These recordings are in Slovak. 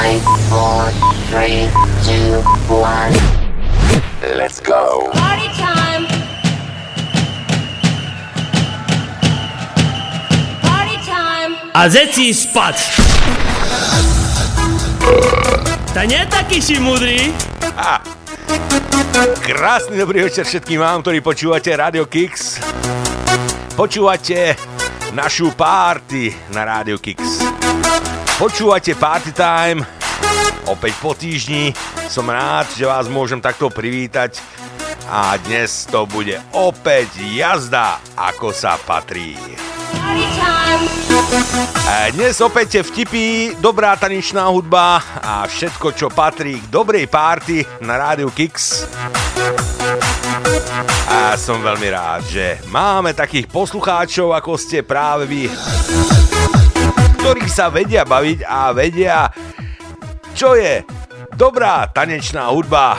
Five, four, three, two, one. Let's go. Party time. Party time. A zeci spať. Ta nie taký si mudrý. Krásny dobrý večer všetkým vám, ktorí počúvate Radio Kix. Počúvate našu party na Radio Kix. Počúvate Party Time. Opäť po týždni. Som rád, že vás môžem takto privítať. A dnes to bude opäť jazda, ako sa patrí. A dnes opäť vtipy, dobrá tanečná hudba a všetko, čo patrí k dobrej párty na rádiu Kix. A som veľmi rád, že máme takých poslucháčov, ako ste práve vy, ktorí sa vedia baviť a vedia, čo je dobrá tanečná hudba.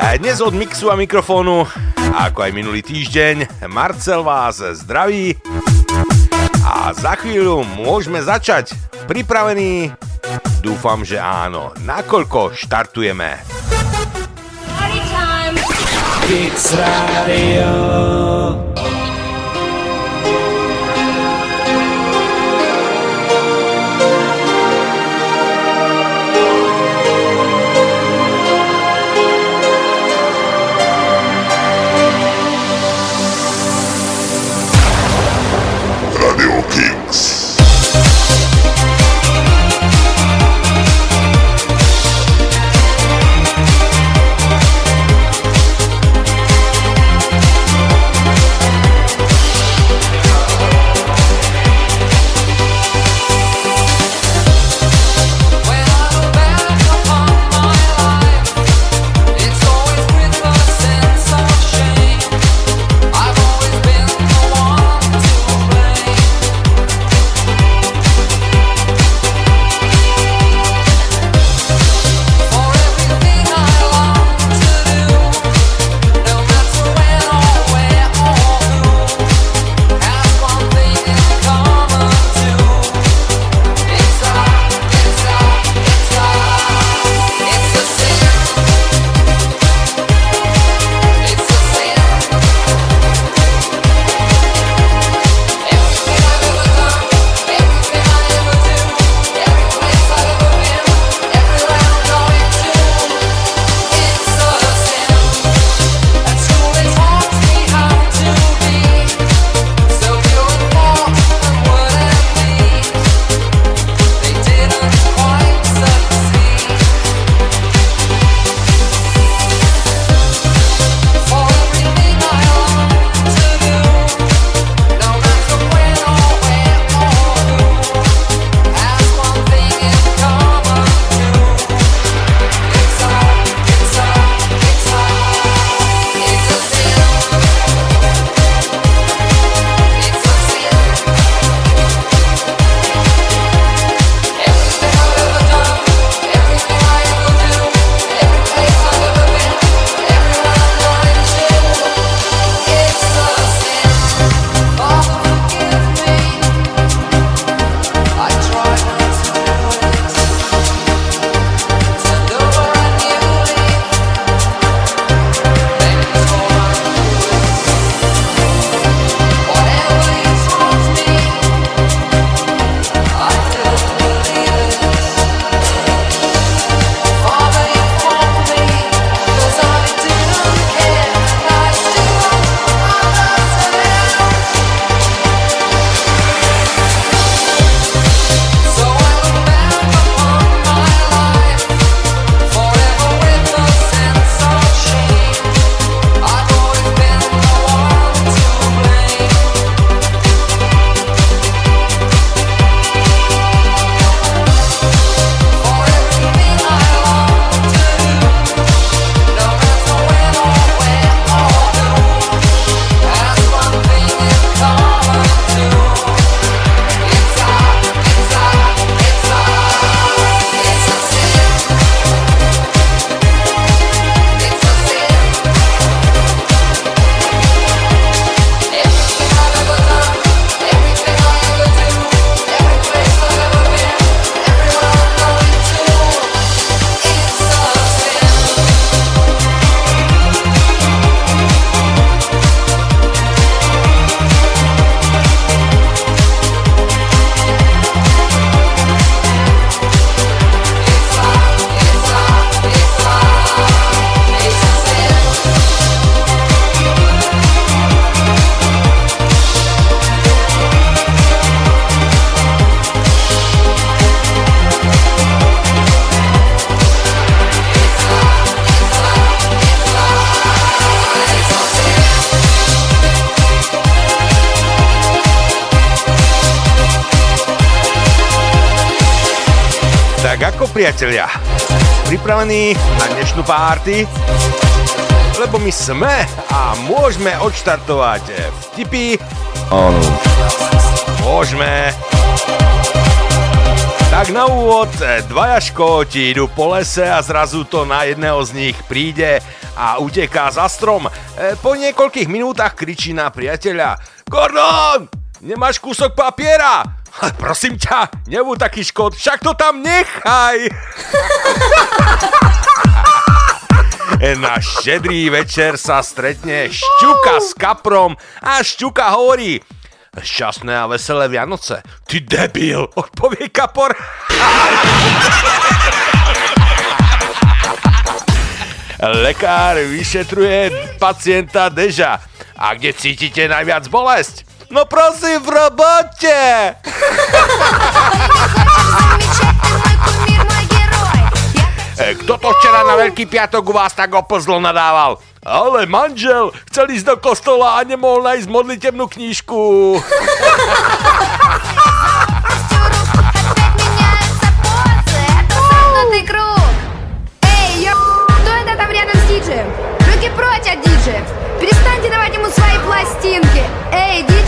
A dnes od mixu a mikrofónu, ako aj minulý týždeň, Marcel vás zdraví a za chvíľu môžeme začať. Pripravení? Dúfam, že áno. Nakoľko štartujeme? Party time. Radio. Radio Pripravení na dnešnú párty? Lebo my sme a môžeme odštartovať vtipy. Áno. Môžeme. Tak na úvod, e, dvaja škóti idú po lese a zrazu to na jedného z nich príde a uteká za strom. E, Po niekoľkých minútach kričí na priateľa Gordon, nemáš kúsok papiera? "Ha, Prosím ťa, nebuď taký škód, však to tam nechaj. Na štedrý večer sa stretne Šťuka s Kaprom a Šťuka hovorí Šťastné a veselé Vianoce. Ty debil, odpovie Kapor. Lekár vyšetruje pacienta Deža. A kde cítite najviac bolesť? No prosím, v robote! Kto to včera na Veľký piatok u vás tak oplzlo nadával? Ale manžel chcel ísť do kostola a nemohol nájsť modlitebnú knížku. Замкнутый круг! Эй, ё... Кто это там рядом с диджеем? Руки прочь от диджеев! Перестаньте давать ему свои пластинки! Эй, диджей,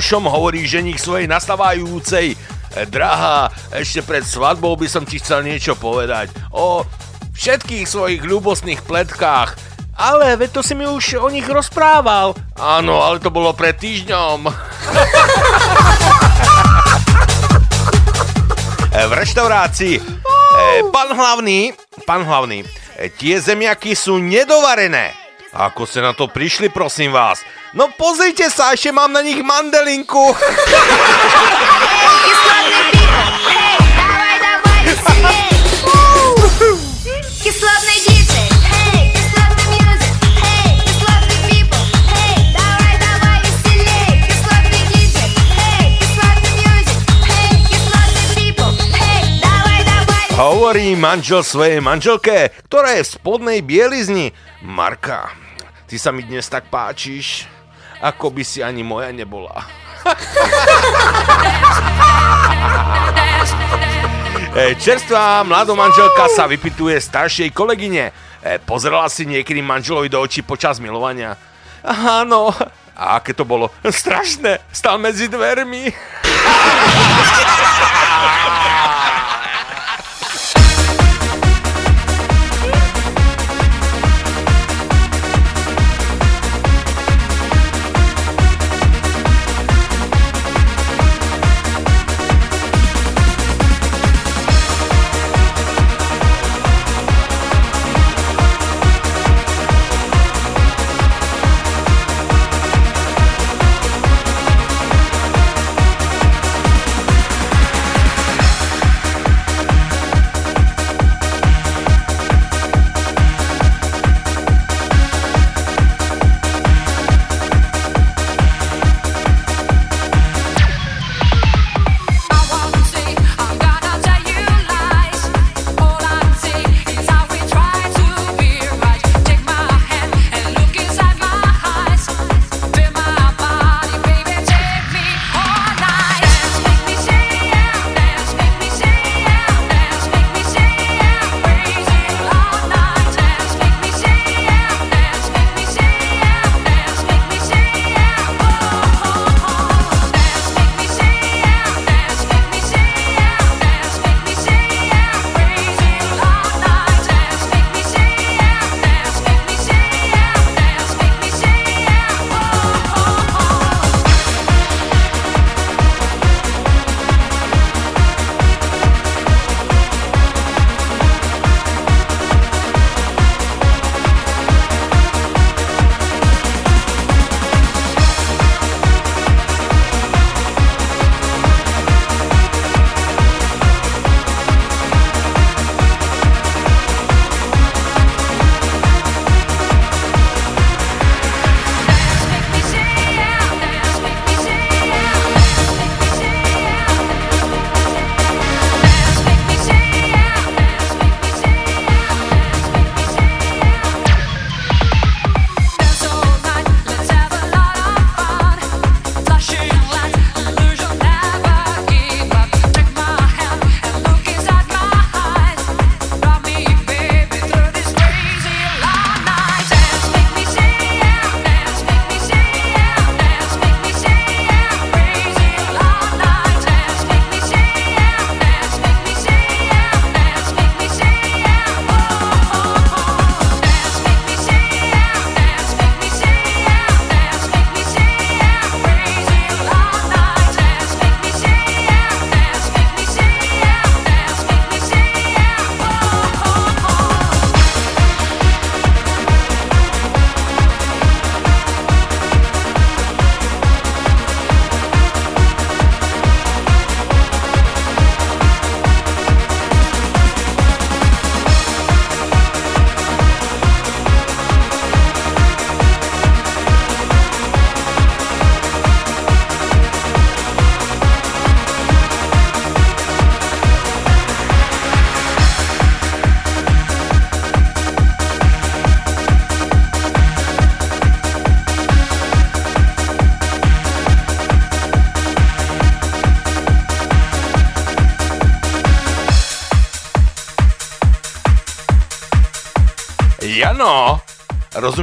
Sobášom hovorí ženich svojej nastávajúcej. Drahá, ešte pred svadbou by som ti chcel niečo povedať. O všetkých svojich ľubostných pletkách. Ale veď to si mi už o nich rozprával. Áno, ale to bolo pred týždňom. v reštaurácii. E, pán hlavný, pán hlavný, e, tie zemiaky sú nedovarené. Ako ste na to prišli, prosím vás? No pozrite sa, ešte mám na nich mandelinku. Кислотный people, эй, давай, давай веселей. Кислотный диджей, эй, кислотный music, эй, кислотный people, эй, давай, давай веселей. Кислотный диджей, эй, кислотный music, эй, кислотный people, эй, давай, давай. Hovorí manžel svojej manželke, ktorá je v spodnej bielizni. Marka, ty sa mi dnes tak páčiš, ako by si ani moja nebola. Čerstvá mladomanželka sa vypituje staršej kolegyne. E, Pozrela si niekedy manželovi do očí počas milovania? Áno. A aké to bolo? Strašné. Stal medzi dvermi.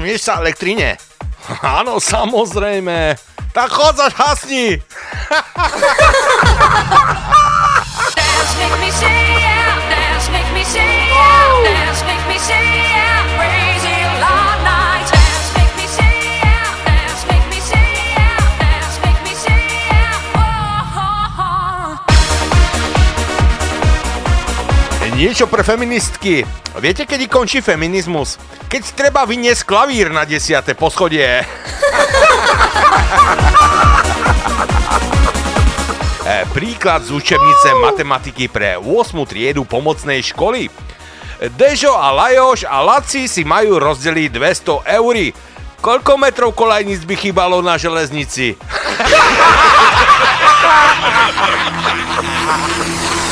smieš sa elektrine? Áno, samozrejme. Tak chod zaš hasni. Niečo pre feministky. Viete, kedy končí feminizmus? keď treba vyniesť klavír na desiate poschodie. E, príklad z učebnice matematiky pre 8. triedu pomocnej školy. Dežo a Lajoš a Laci si majú rozdeliť 200 eur. Koľko metrov kolajníc by chýbalo na železnici?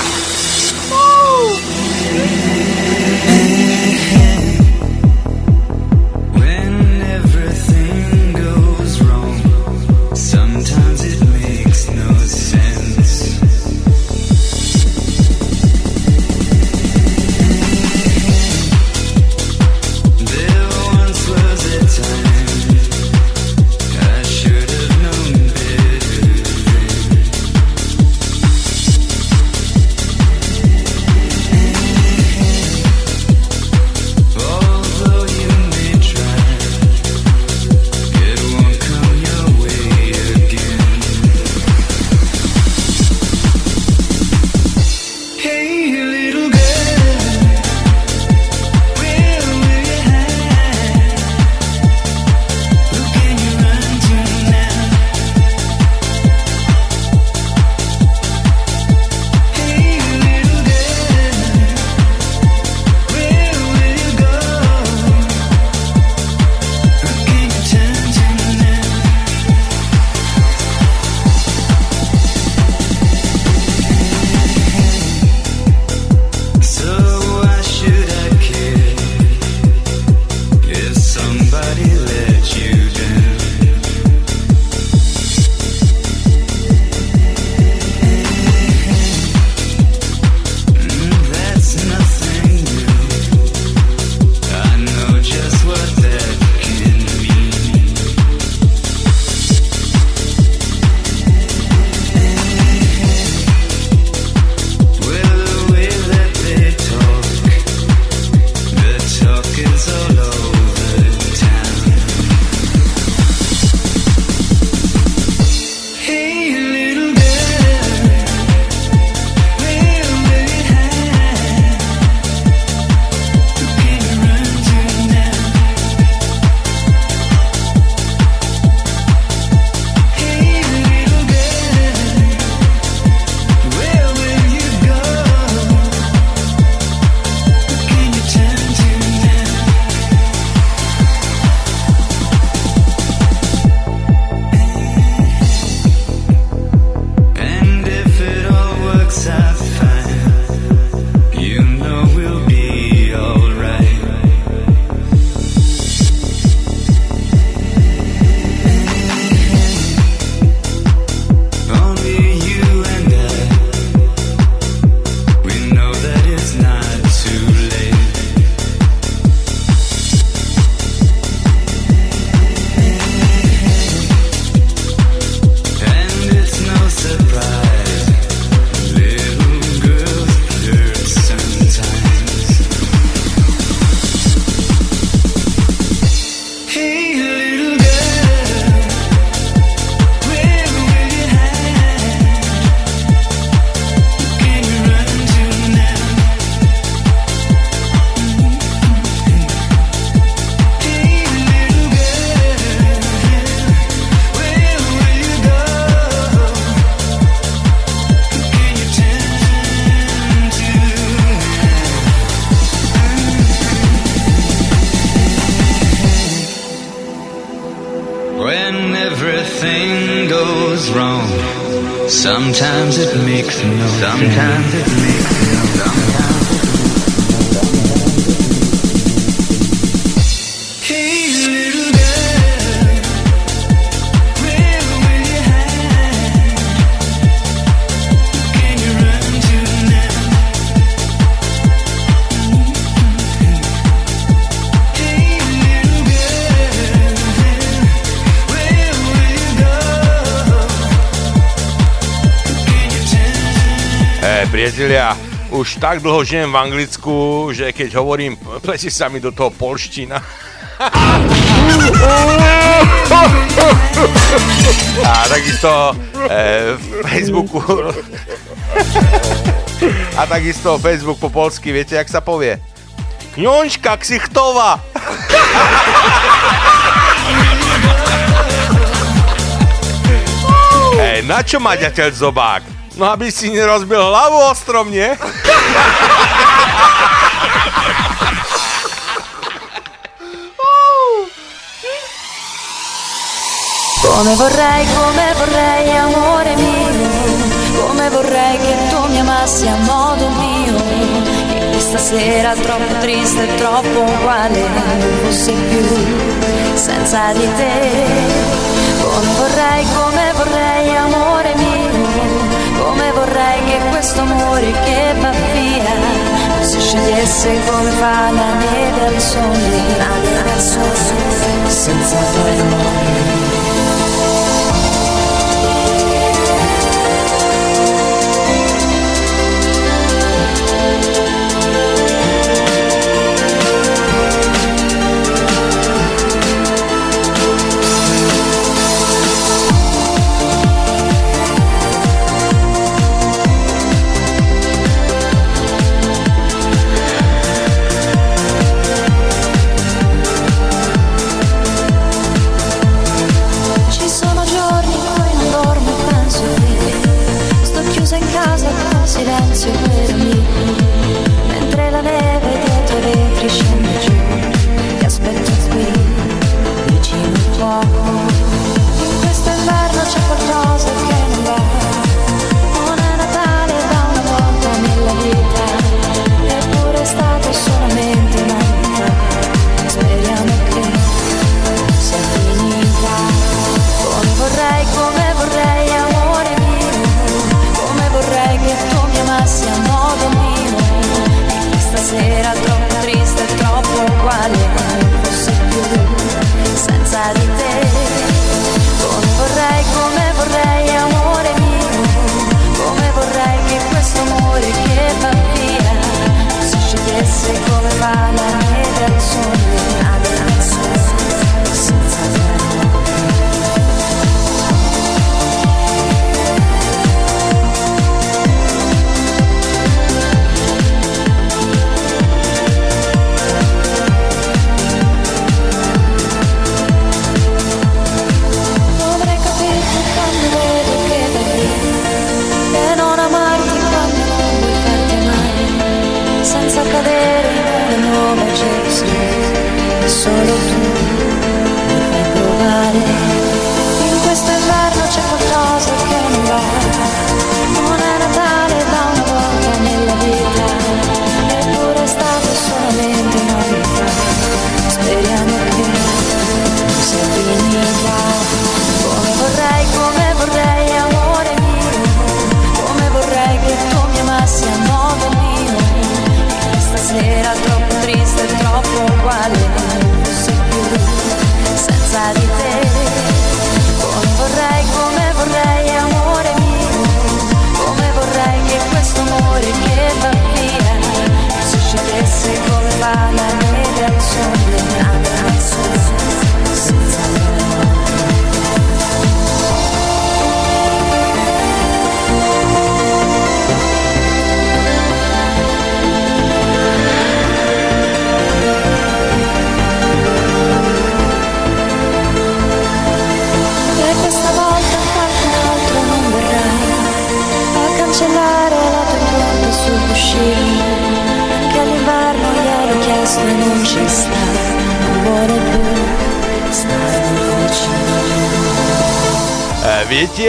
Priatelia, už tak dlho žijem v Anglicku, že keď hovorím, plesie sa mi do toho polština. A takisto e, v Facebooku a takisto Facebook po polsky, viete, jak sa povie? Kňončka ksichtová. Ej, na čo má ďateľ zobák? No aby si nerozbil hlavu o strom, nie? Come vorrei, come vorrei, amore mio, come vorrei che tu mi amassi a modo mio. E questa sera troppo triste e troppo uguale non fosse più senza di te. Come vorrei, come vorrei, amore mio, che questo amore che va via si sciogliesse come fa la neve al sole, senza parole.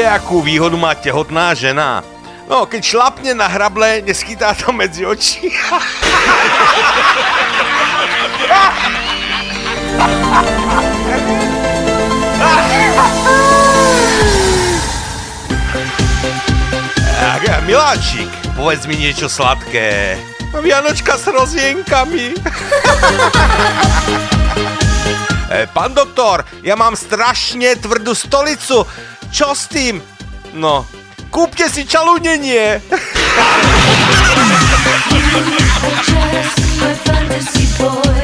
E, viete, akú výhodu má tehotná žena? No, keď šlapne na hrable, neschytá to medzi oči. Miláčik, povedz mi niečo sladké. Vianočka s rozienkami. E, pán doktor, ja mám strašne tvrdú stolicu. Čo s tým? No, kúpte si čalúnenie! Boy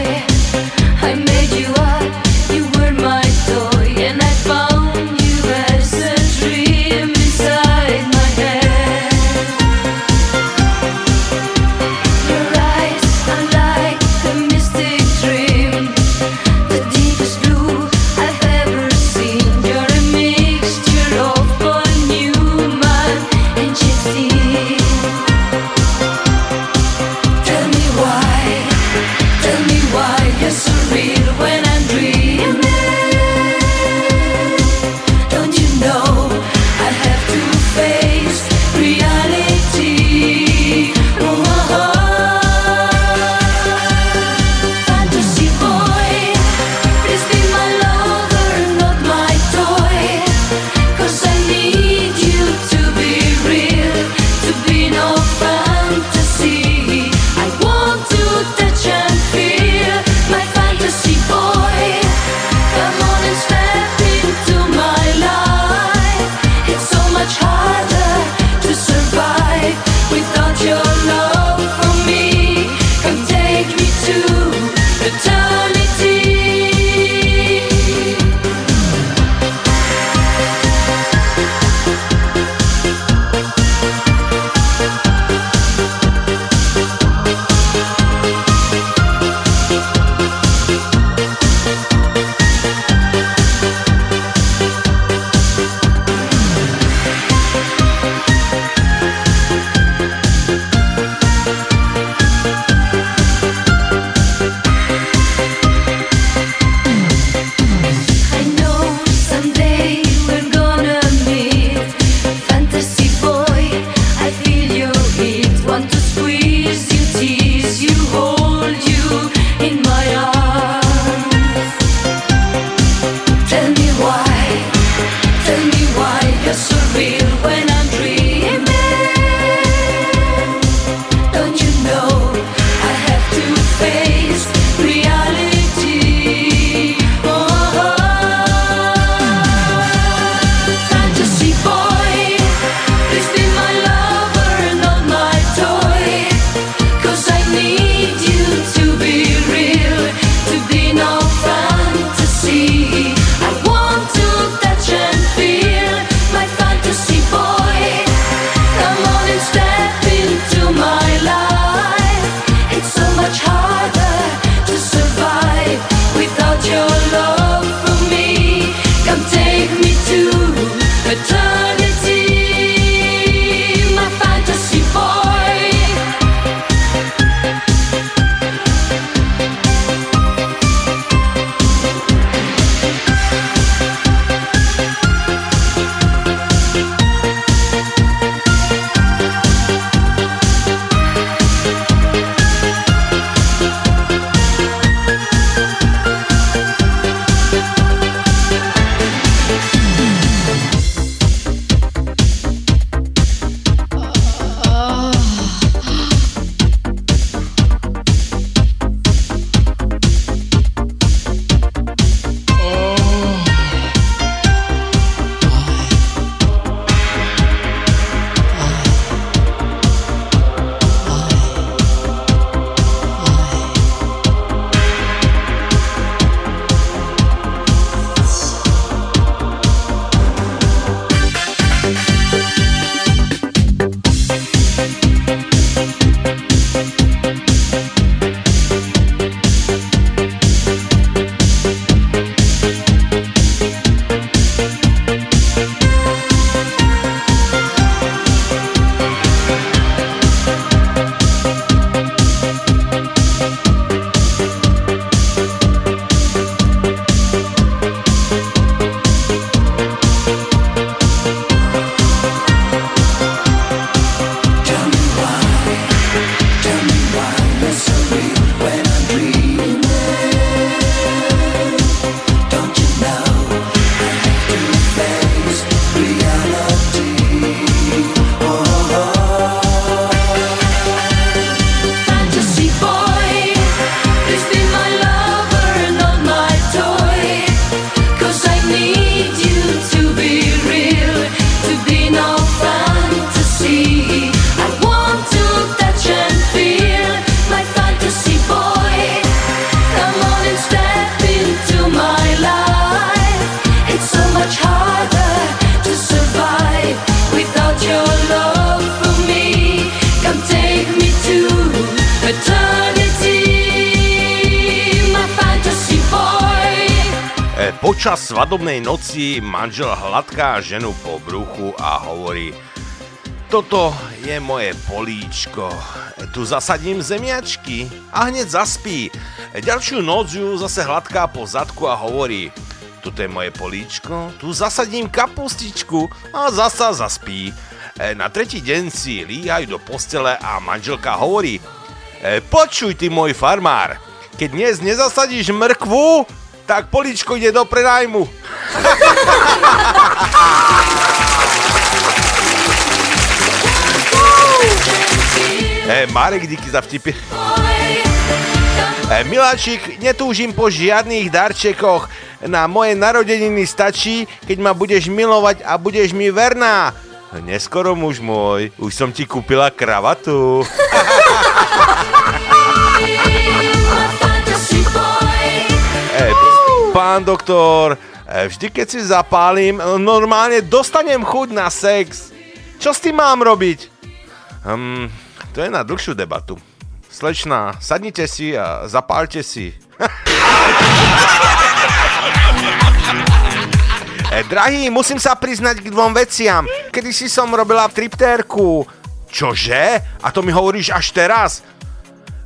noci manžel hladká ženu po bruchu a hovorí Toto je moje políčko, tu zasadím zemiačky a hneď zaspí. Ďalšiu noc ju zase hladká po zadku a hovorí Toto je moje políčko, tu zasadím kapustičku a zasa zaspí. E, Na tretí deň si líhajú do postele a manželka hovorí e, Počuj ty môj farmár, keď dnes nezasadíš mrkvu, tak políčko ide do prenajmu. E, Marek, díky za vtipy. E, Miláčik, netúžim po žiadnych darčekoch. Na moje narodeniny stačí, keď ma budeš milovať a budeš mi verná. Neskoro, muž môj, už som ti kúpila kravatu. E, pán doktor, vždy keď si zapálim, normálne dostanem chuť na sex. Čo s tým mám robiť? Um, to je na dlhšiu debatu. Slečná, sadnite si a zapálte si. e, drahý, musím sa priznať k dvom veciam. Kedy si som robila v triptérku. Čože? A to mi hovoríš až teraz?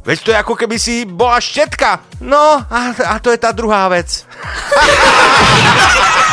Veď to je ako keby si bola štetka. No, a, a to je tá druhá vec.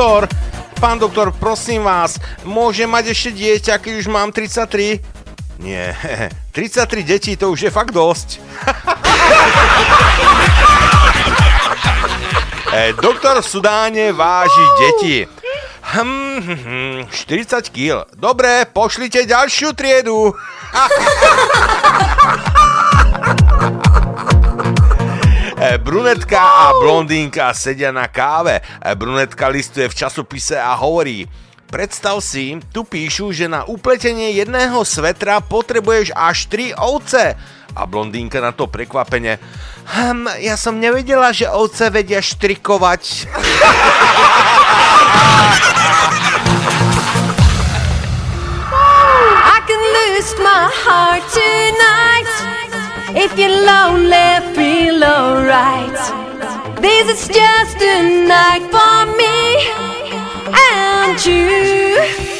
doktor, pán doktor, prosím vás, môže mať ešte dieťa, keď už mám 33? Nie, 33 detí, to už je fakt dosť. e, doktor v Sudáne váži deti. Hm, hm, hm, 40 kg. Dobre, pošlite ďalšiu triedu. Brunetka a blondínka sedia na káve. Brunetka listuje v časopise a hovorí Predstav si, tu píšu, že na upletenie jedného svetra potrebuješ až tri ovce. A blondínka na to prekvapene hm, ja som nevedela, že ovce vedia štrikovať. I can lose my heart tonight If you're lonely, feel alright. This is just a night for me and you.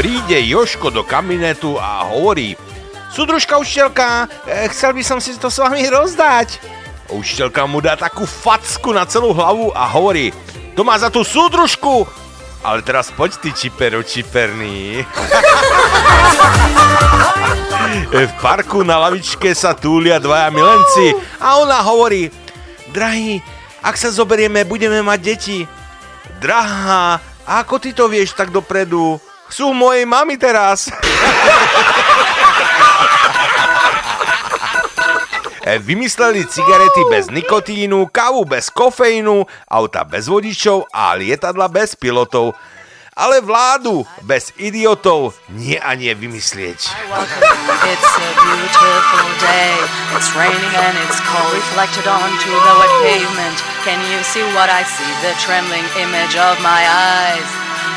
Príde Joško do kabinetu a hovorí Súdružka učiteľka, e, chcel by som si to s vami rozdať. Učiteľka mu dá takú facku na celú hlavu a hovorí To má za tú súdružku! Ale teraz poď ty čipero čiperný. V parku na lavičke sa túlia dvaja milenci a ona hovorí Drahý, ak sa zoberieme, budeme mať deti. Drahá, a ako ty to vieš tak dopredu? Sú mojej mami teraz. E, Vymysleli cigarety bez nikotínu, kávu bez kofeínu, auta bez vodičov a lietadla bez pilotov. Ale vládu bez idiotov nie a nie vymyslieť. Can you see what I see? The trembling image of my eyes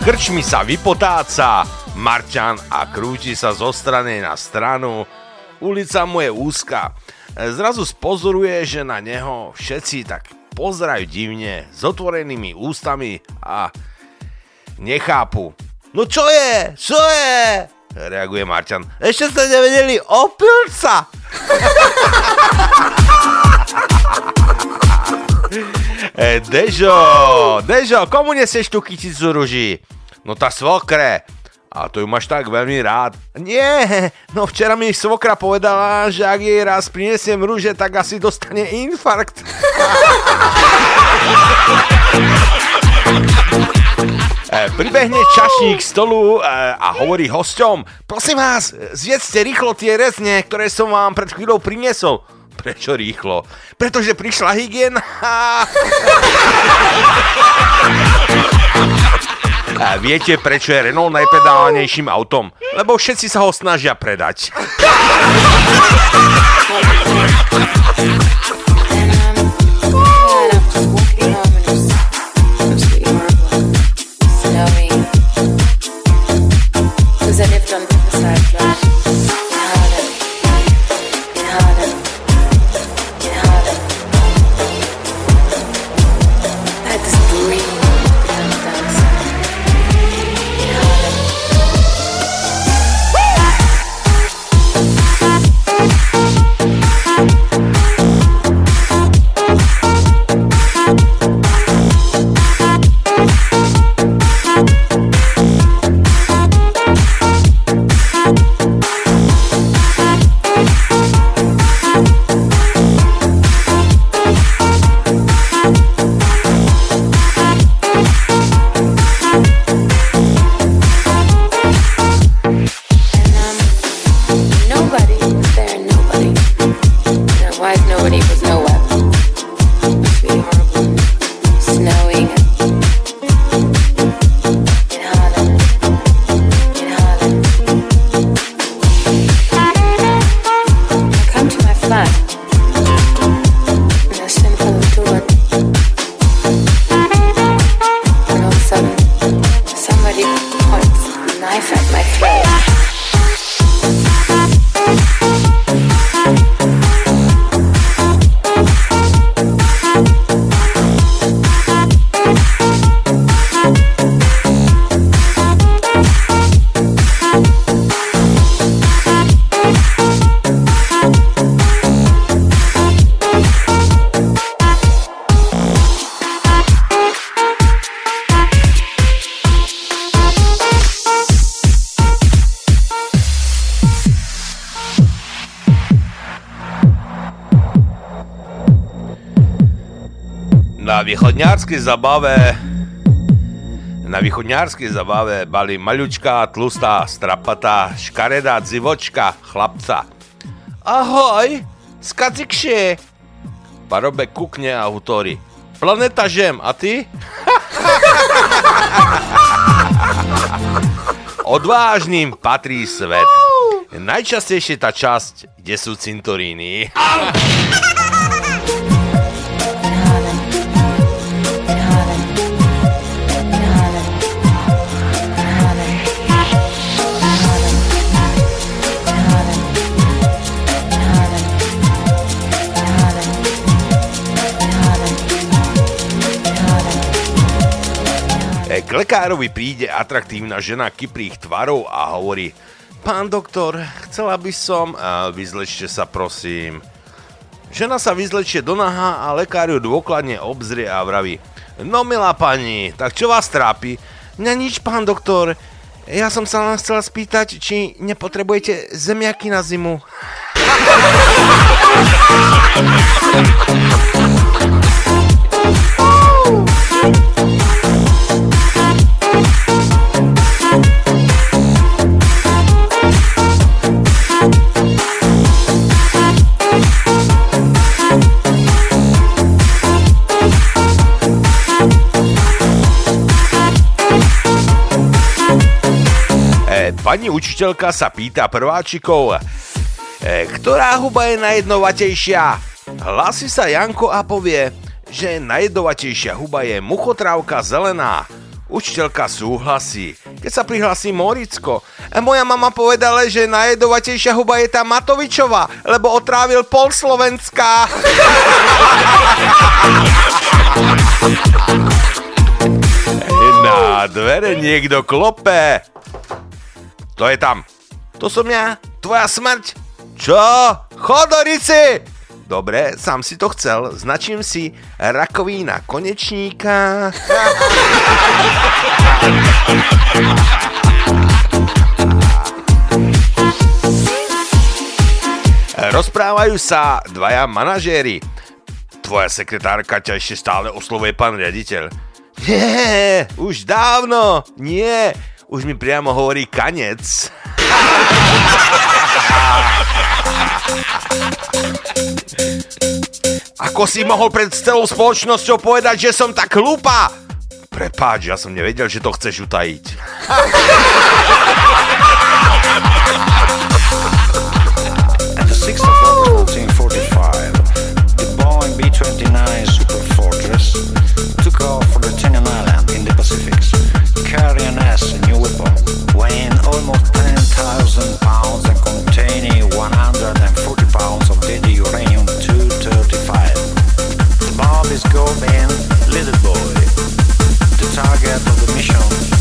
Krčmi sa vypotáca Marťan a krúti sa zo strany na stranu. Ulica mu je úzka. Zrazu spozoruje, že na neho všetci tak pozerajú divne, s otvorenými ústami a nechápu. No čo je? Čo je? Reaguje Marťan. Ešte ste nevedeli, opil sa! E, Dežo, Dežo, komu nesieš tú kyticu ruží? No tá svokre. A to ju máš tak veľmi rád. Nie, no včera mi svokra povedala, že ak jej raz prinesiem rúže, tak asi dostane infarkt. E, Pribehne čašník stolu e, a hovorí hosťom, prosím vás, zjedzte rýchlo tie rezne, ktoré som vám pred chvíľou priniesol. Prečo rýchlo? Pretože prišla hygiena. A viete, prečo je Renault najpedálnejším autom? Lebo všetci sa ho snažia predať. Zabave na východňárskej zabave bali maľučká, tlustá, strapatá, škaredá dzivočka, chlapca. Ahoj, skacikšie. Parobek kukne a hutorí. Planeta Žem, a ty? Odvážnym patrí svet. Najčastejšie tá časť, kde sú cintoríny. Lekárovi príde atraktívna žena kyprých tvarov a hovorí Pán doktor, chcela by som... A vyzlečte sa, prosím. Žena sa vyzlečie do naha a lekár ju dôkladne obzrie a vraví No milá pani, tak čo vás trápi? Mňa nič, pán doktor. Ja som sa len chcela spýtať, či nepotrebujete zemiaky na zimu. pani učiteľka sa pýta prváčikov, e, ktorá huba je najjednovatejšia? Hlási sa Janko a povie, že najjedovatejšia huba je muchotrávka zelená. Učiteľka súhlasí. Keď sa prihlasí Moricko. E, Moja mama povedala, že najjedovatejšia huba je tá Matovičová, lebo otrávil pol Slovenska. Na dvere niekto klope. To je tam. To som ja, tvoja smrť. Čo? Chodorici! Dobre, sám si to chcel. Značím si rakovína konečníka. Rozprávajú sa dvaja manažéri. Tvoja sekretárka ťa ešte stále oslovuje pán riaditeľ. Nie, už dávno, nie. Už mi priamo hovorí kanec. Ako si mohol pred celou spoločnosťou povedať, že som tak hlúpa? Prepáč, ja som nevedel, že to chceš utajiť. At the 6th of August 1945, the Boeing B-29 Super Fortress took off for the Tinian Island in almost 10,000 pounds and containing 140 pounds of deadly uranium-235. The bomb is codenamed Little Boy. The target of the mission,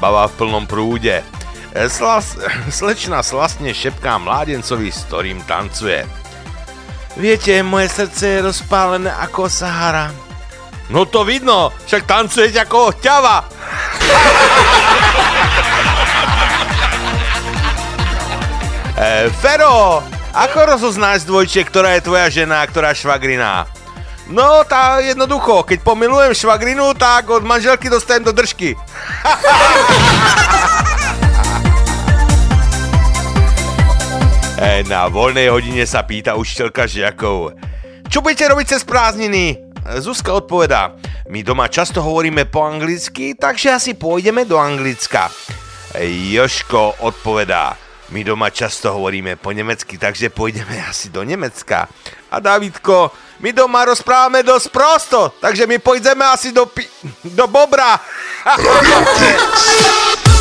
zábava v plnom prúde. Slas, slečna slastne šepká mládencovi, s ktorým tancuje. Viete, moje srdce je rozpálené ako Sahara. No to vidno, však tancujete ako ťava. e, Fero, ako rozoznáš dvojčie, ktorá je tvoja žena a ktorá švagrina? No, tá jednoducho, keď pomilujem švagrinu, tak od manželky dostajem do držky. Na voľnej hodine sa pýta učiteľka žiakov. Čo budete robiť cez prázdniny? Zuzka odpovedá. My doma často hovoríme po anglicky, takže asi pôjdeme do Anglicka. Joško odpovedá. My doma často hovoríme po nemecky, takže pôjdeme asi do Nemecka. A Davidko, my doma rozprávame dosť prosto, takže my pôjdeme asi do, pi- do Bobra.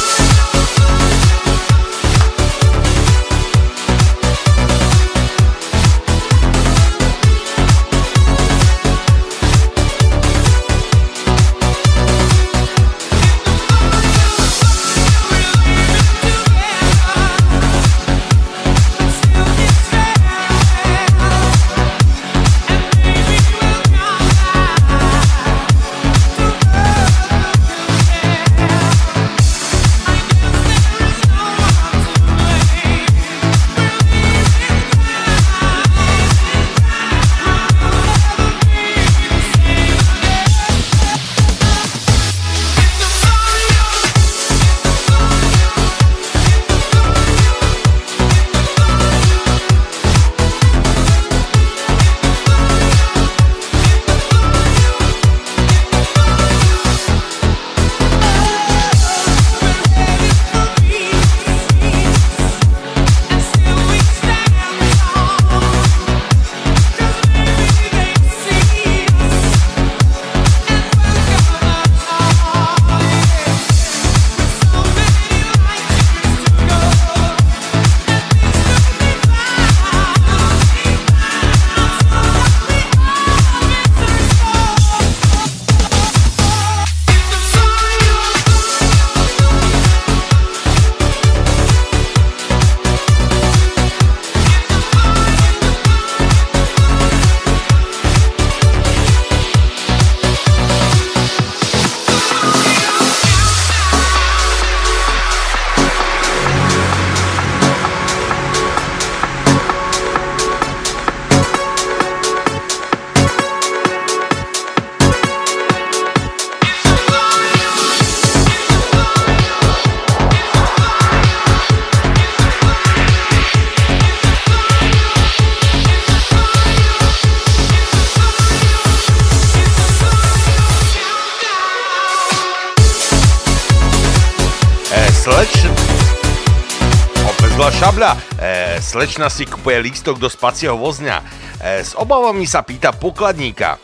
slečna si kupuje lístok do spacieho vozňa. E, s obavami sa pýta pokladníka.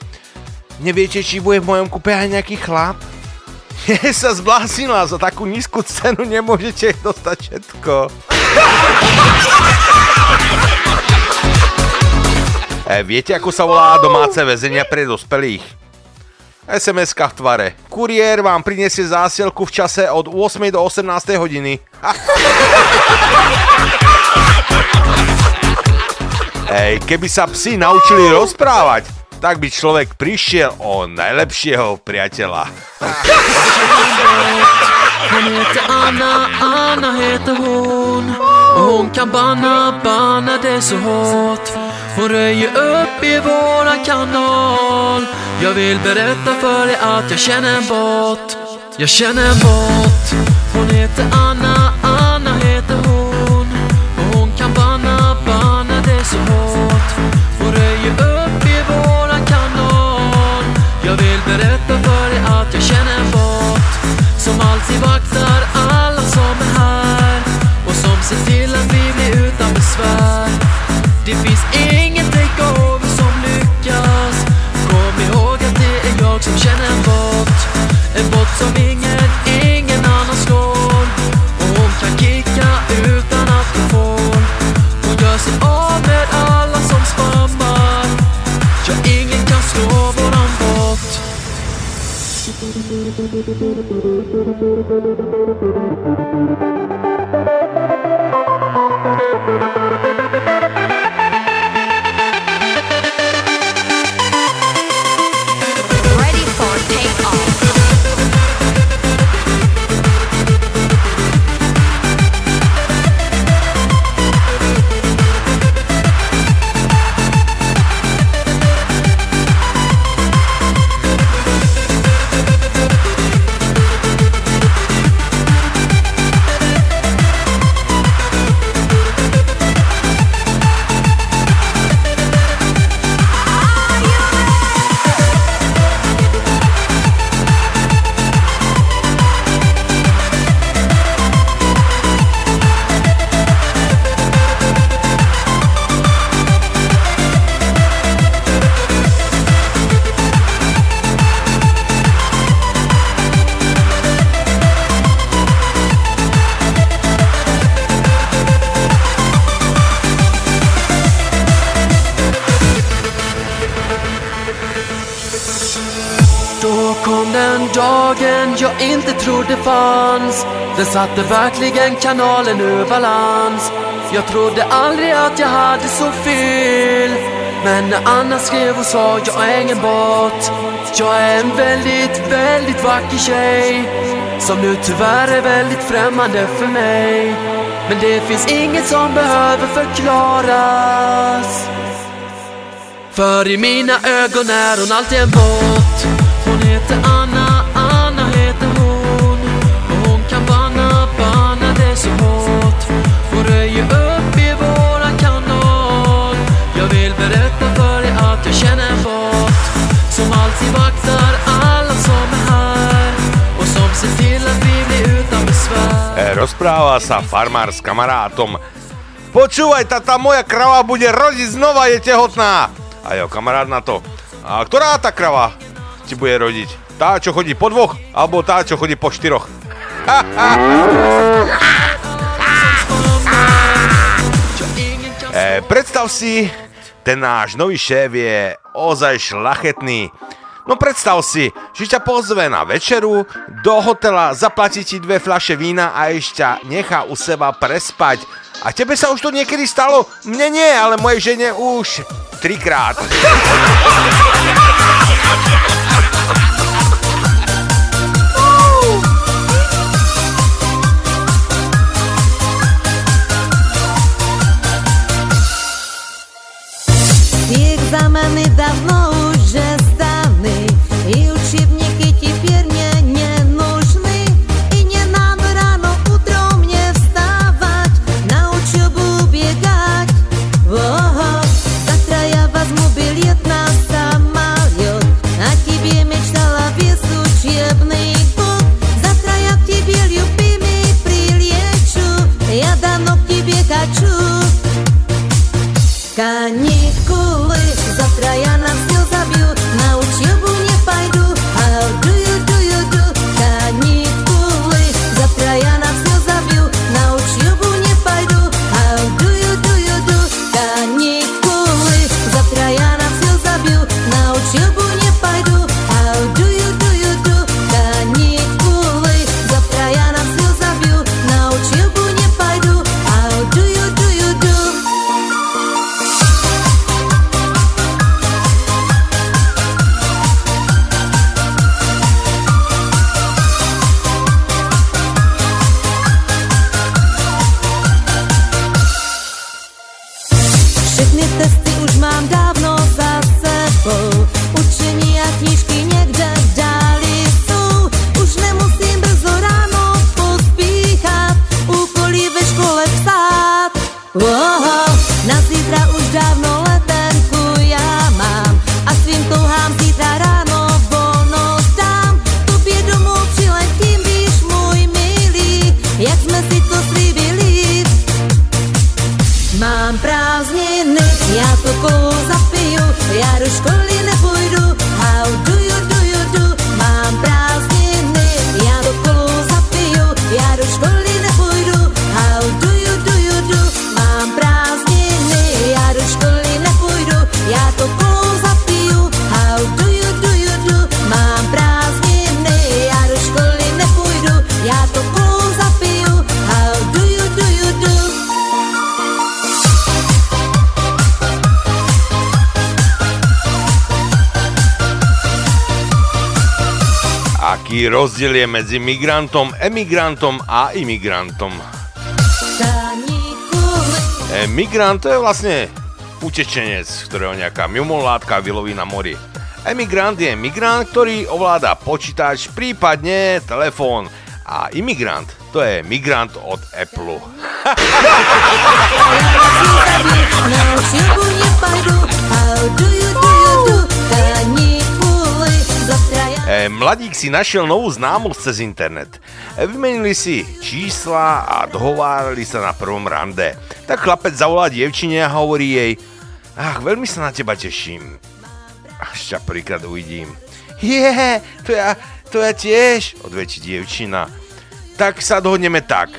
Neviete, či bude v mojom kupe aj nejaký chlap? Je sa zbláznila, za takú nízku cenu nemôžete dostať všetko. E, viete, ako sa volá domáce väzenia pre dospelých? Sms v tvare. Kuriér vám prinesie zásielku v čase od 8 do 18 hodiny. Ej, keby sa psi naučili rozprávať, tak by človek prišiel o najlepšieho priateľa. Hon heter Anna, Hon röjer upp i våran kanal. Jag vill berätta för dig att jag känner en bot Jag känner en bot Hon heter Anna, Anna heter hon. Och hon kan banna, banna det så hårt. Hon röjer upp i våran kanal. Jag vill berätta för dig att jag känner en bot som alltid vaktar som känner en bot. En bot som ingen, ingen annan slår. Och hon kan kicka utan att hon får. Hon gör sig av med alla som spammar. Ja, ingen kan slå våran bot. Ready inte trodde fanns. Den satte verkligen kanalen ur balans. Jag trodde aldrig att jag hade så fel. Men när Anna skrev och sa jag är ingen bot. Jag är en väldigt, väldigt vacker tjej. Som nu tyvärr är väldigt främmande för mig. Men det finns inget som behöver förklaras. För i mina ögon är hon alltid en bot. Hon heter Anna, Anna. Rozpráva sa farmár s kamarátom. Počúvaj, tá, tá moja krava bude rodiť znova, je tehotná. A jo, kamarát na to. A ktorá tá krava ti bude rodiť? Tá, čo chodí po dvoch, alebo tá, čo chodí po štyroch? E, predstav si, ten náš nový šéf je ozaj šlachetný. No predstav si, že ťa pozve na večeru, do hotela zaplatí ti dve fľaše vína a ešte nechá u seba prespať. A tebe sa už to niekedy stalo? Mne nie, ale mojej žene už trikrát. Exameny dawno Aký rozdiel je medzi migrantom, emigrantom a imigrantom? Migrant to je vlastne utečenec, ktorého nejaká mimolátka vyloví na mori. Emigrant je migrant, ktorý ovláda počítač, prípadne telefón. A imigrant to je migrant od Apple. Mladík si našiel novú známu cez internet. Vymenili si čísla a dohovárali sa na prvom rande. Tak chlapec zavolá dievčine a hovorí jej Ach, veľmi sa na teba teším. Až ťa príklad uvidím. Je, to ja, to ja tiež, odvečí dievčina. Tak sa dohodneme tak,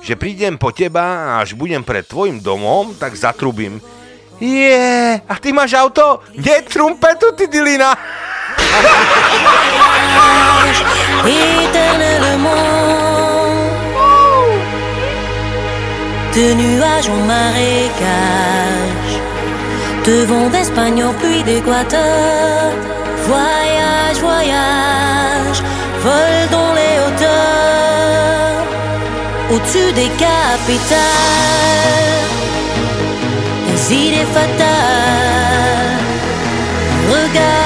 že prídem po teba a až budem pred tvojim domom, tak zatrubím. Je, a ty máš auto? Nie, trumpetu, ty dilina! Éternellement. De nuages en marécage, de vent d'Espagne pluie d'Équateur. Voyage, voyage, vol dans les hauteurs, au-dessus des capitales, les idées fatales. Regarde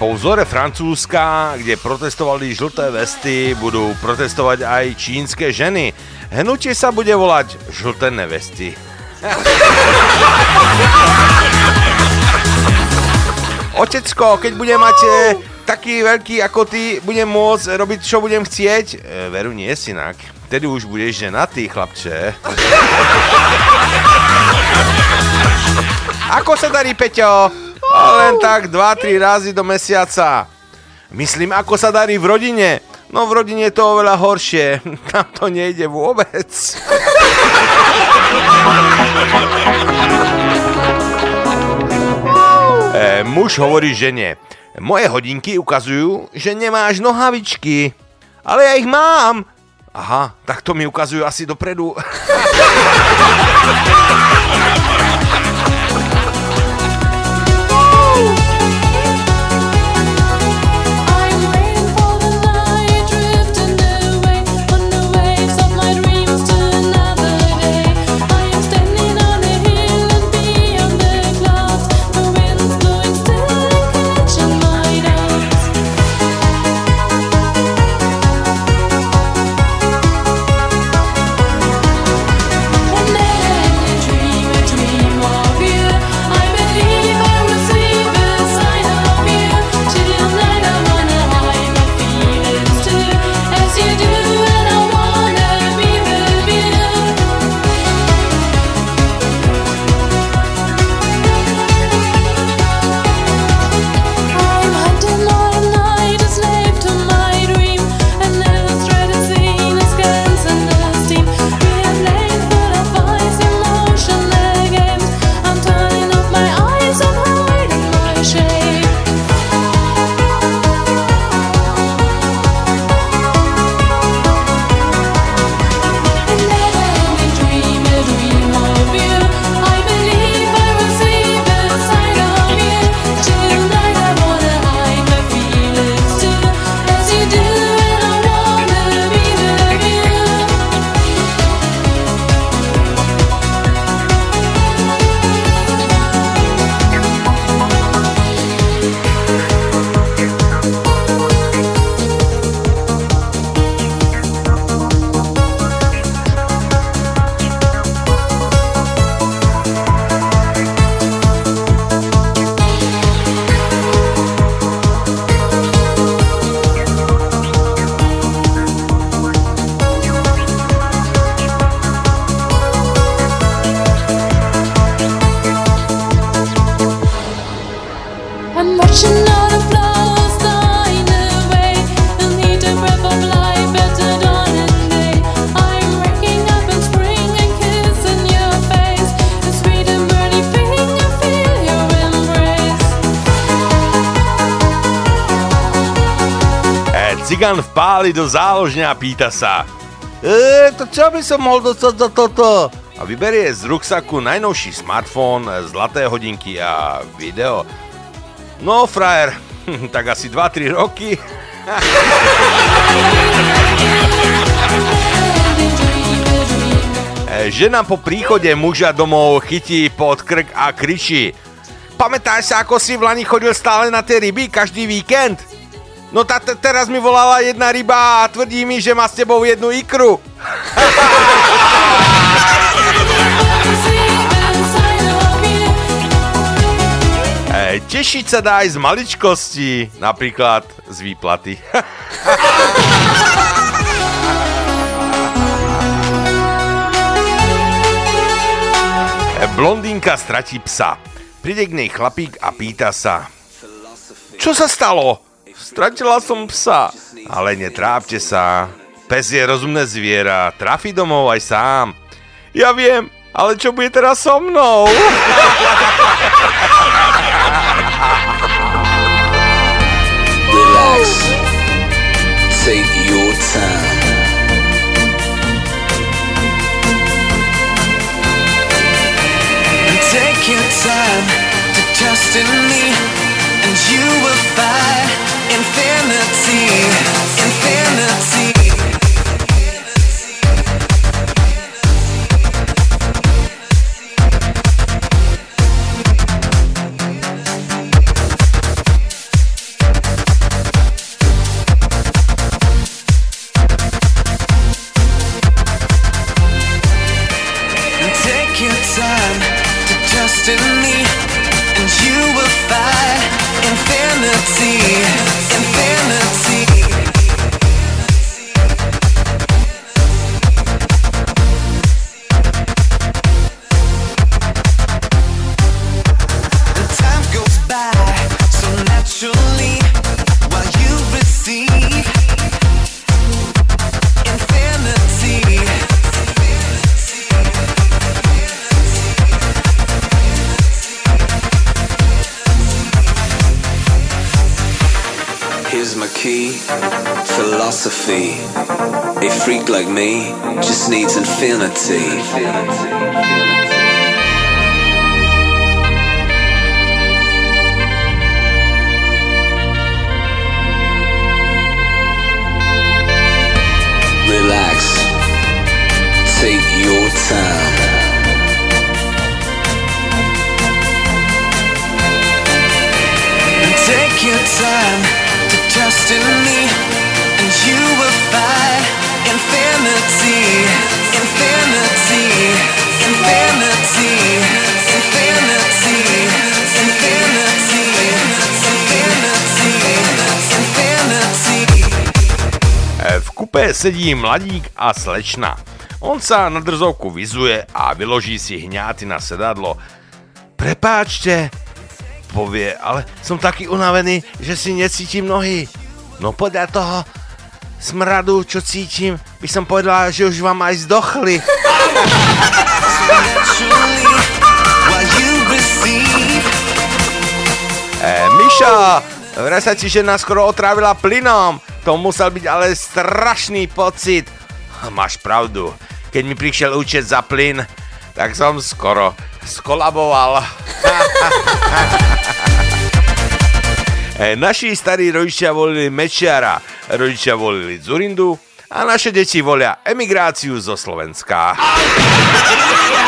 po vzore Francúzska, kde protestovali žlté vesty, budú protestovať aj čínske ženy. Hnutie sa bude volať žlté nevesty. Otecko, keď budem mať e, taký veľký ako ty, budem môcť robiť, čo budem chcieť? E, veru nie, synak. Tedy už budeš ženatý, chlapče. Ako sa darí, Peťo? Len tak 2-3 razy do mesiaca. Myslím, ako sa darí v rodine. No v rodine je to oveľa horšie. Tam to nejde vôbec. E, muž hovorí žene. Moje hodinky ukazujú, že nemáš nohavičky. Ale ja ich mám. Aha, tak to mi ukazujú asi dopredu. Cigan vpáli do záložňa a pýta sa E, to čo by som mohol dostať za toto? A vyberie z ruksaku najnovší smartfón, zlaté hodinky a video. No, frajer, tak asi 2-3 roky. Žena po príchode muža domov chytí pod krk a kričí Pamätáš sa, ako si v Lani chodil stále na tie ryby každý víkend? No tá te- teraz mi volala jedna ryba a tvrdí mi, že má s tebou jednu ikru. E, Tešiť sa dá aj z maličkosti, napríklad z výplaty. E, Blondínka stratí psa. Príde k nej chlapík a pýta sa. Čo sa stalo? Stratila som psa. Ale netrápte sa. Pes je rozumné zviera. Trafi domov aj sám. Ja viem, ale čo bude teraz so mnou? Relax. Take your time. Take your time to trust in me, and you will find infinity, infinity. infinity. infinity. V kupe sedí mladík a slečna. On sa na drzovku vyzuje a vyloží si hňáty na sedadlo. Prepáčte, povie, ale som taký unavený, že si necítim nohy. No podľa toho smradu, čo cítim, by som povedala, že už vám aj zdochli. E, Mišo, vraj sa ti žena skoro otrávila plynom. To musel byť ale strašný pocit. Máš pravdu. Keď mi prišiel účet za plyn, tak som skoro skolaboval. E, Naši starí rodičia volili Mečiara, rodičia volili Zurindu a naše deti volia emigráciu zo Slovenska.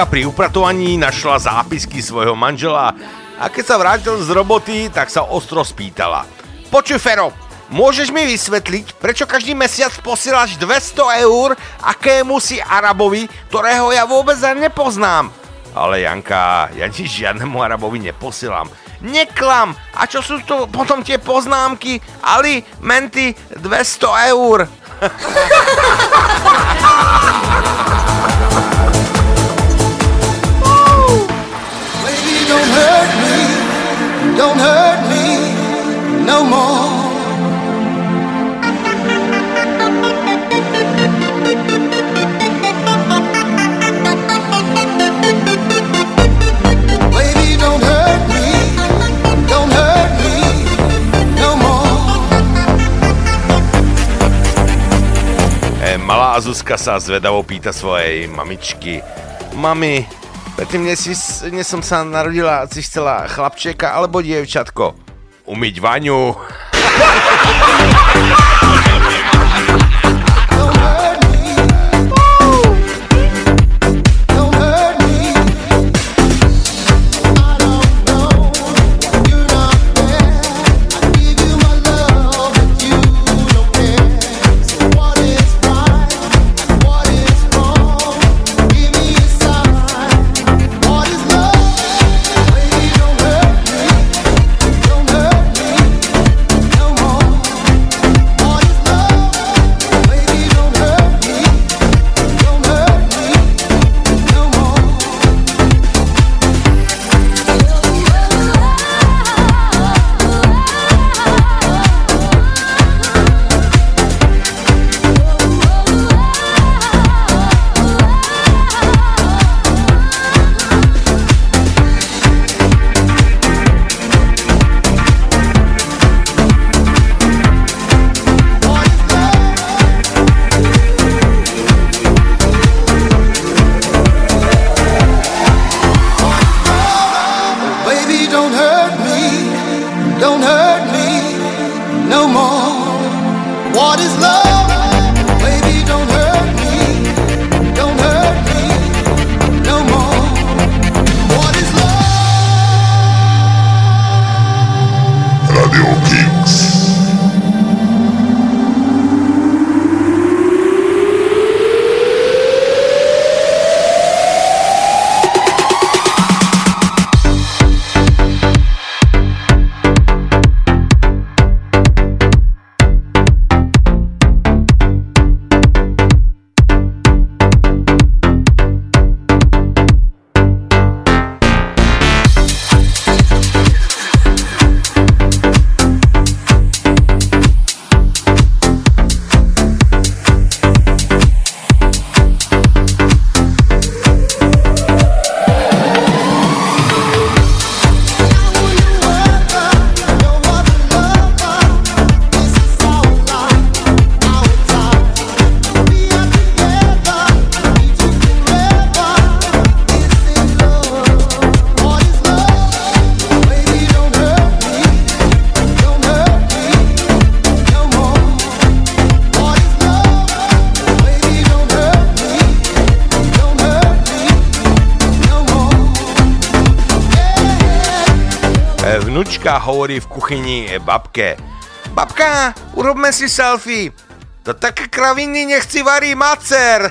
manželka pri upratovaní našla zápisky svojho manžela a keď sa vrátil z roboty, tak sa ostro spýtala. Počuj, Fero, môžeš mi vysvetliť, prečo každý mesiac posielaš 200 eur akému si Arabovi, ktorého ja vôbec ani nepoznám? Ale Janka, ja nič žiadnemu Arabovi neposielam. Neklam! A čo sú to potom tie poznámky? Ali, menty, 200 eur. Malá Zuzka sa zvedavo pýta svojej mamičky. Mami, predtým dnes, dnes som sa narodila, si chcela chlapčeka alebo dievčatko? Umyť vaňu. hovorí v kuchyni e, babke. Babka, urobme si selfie. To také kraviny nechci varí macer.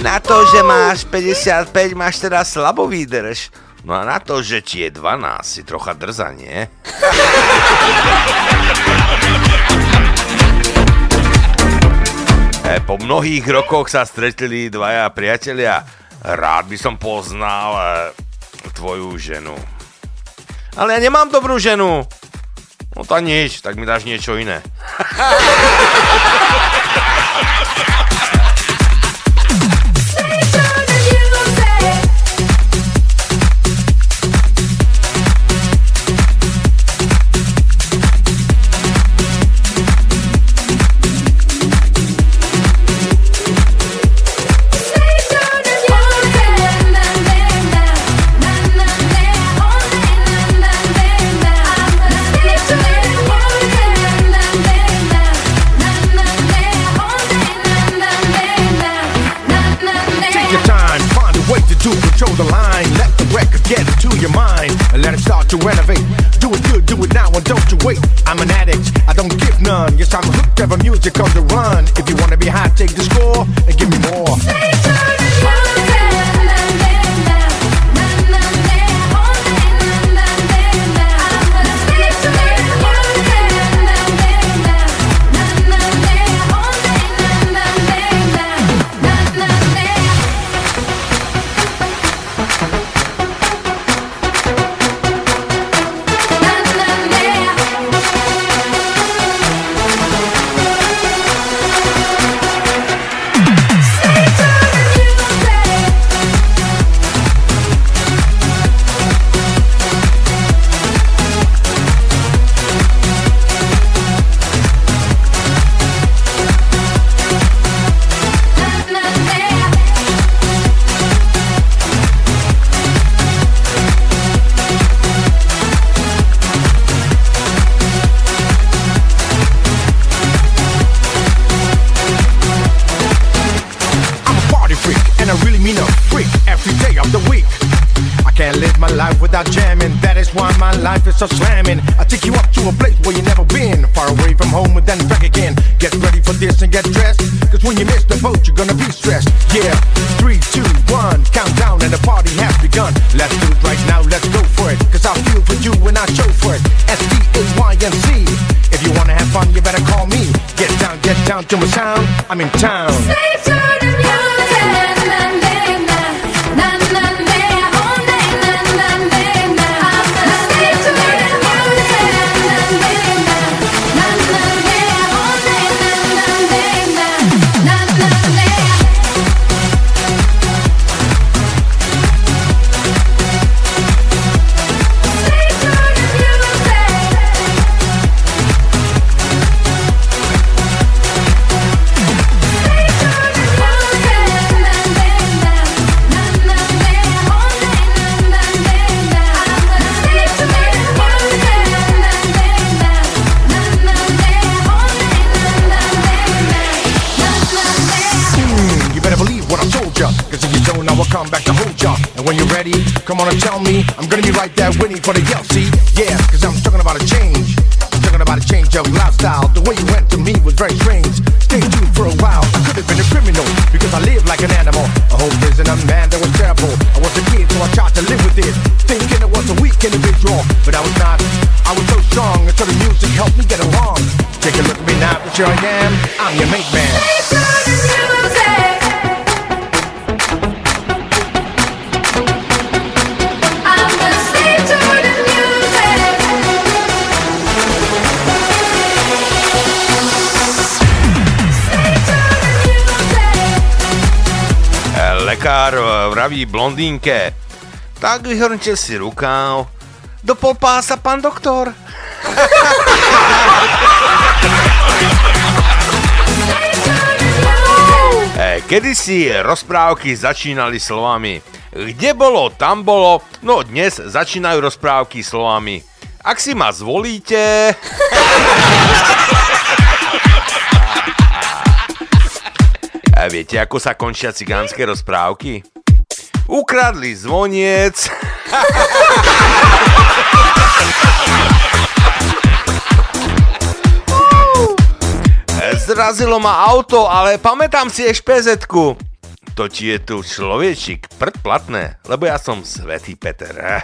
Na to, že máš 55, máš teda slabú výdrž. No a na to, že ti je 12, si trocha drza, nie? E, po mnohých rokoch sa stretli dvaja priatelia. Rád by som poznal e, tvoju ženu. Ale ja nemám dobrú ženu. No to nič, tak mi dáš niečo iné. blondínke. Tak vyhrnte si rukáv. Do popása, pán doktor. Kedy si rozprávky začínali slovami Kde bolo, tam bolo, no dnes začínajú rozprávky slovami Ak si ma zvolíte... A viete, ako sa končia cigánske rozprávky? Ukradli zvoniec. Zrazilo ma auto, ale pamätám si špz To ti je tu človečik predplatné, lebo ja som Svetý Peter.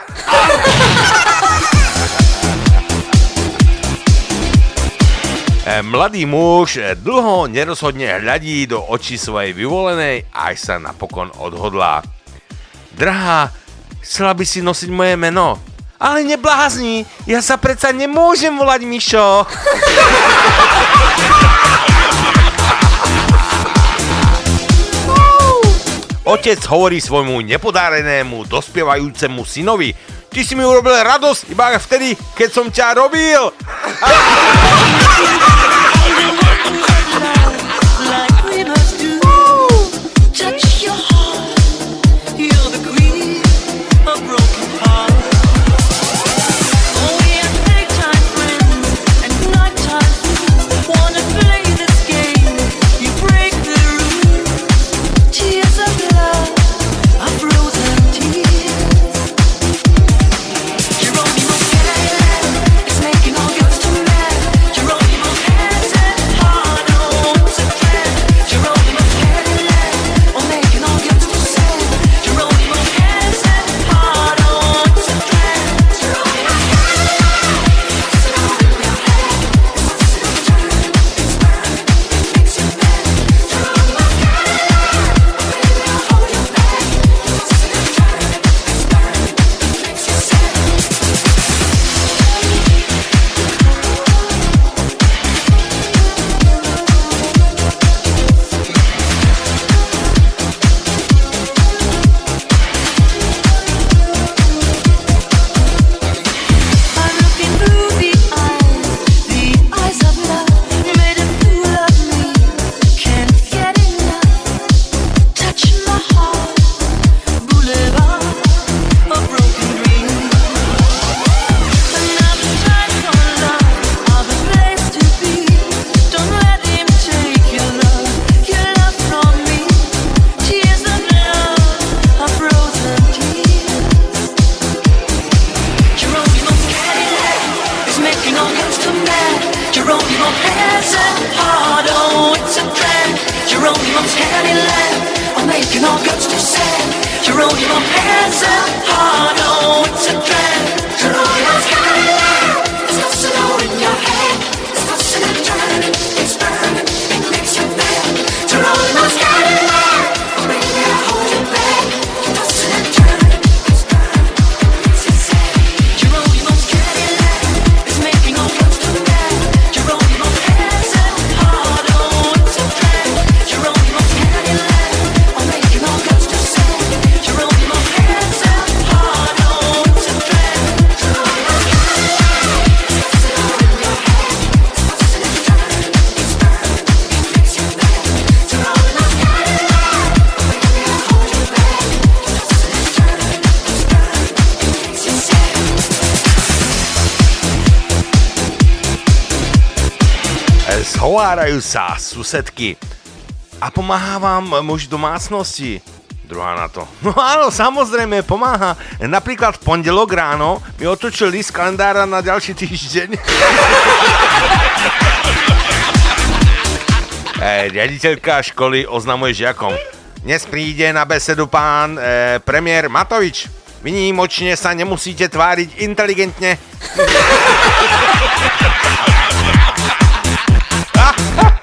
Mladý muž dlho nerozhodne hľadí do očí svojej vyvolenej, až sa napokon odhodlá. Drahá, chcela by si nosiť moje meno. Ale neblázni, ja sa predsa nemôžem volať Mišo. Otec hovorí svojmu nepodarenému, dospievajúcemu synovi, ty si mi urobil radosť iba vtedy, keď som ťa robil. A... Zhovárajú sa susedky a pomáha vám muž domácnosti. Druhá na to. No áno, samozrejme, pomáha. Napríklad v pondelok ráno mi otočil list kalendára na ďalší týždeň. e, riaditeľka školy oznamuje žiakom. Dnes príde na besedu pán e, premiér Matovič. Vynimočne sa nemusíte tváriť inteligentne.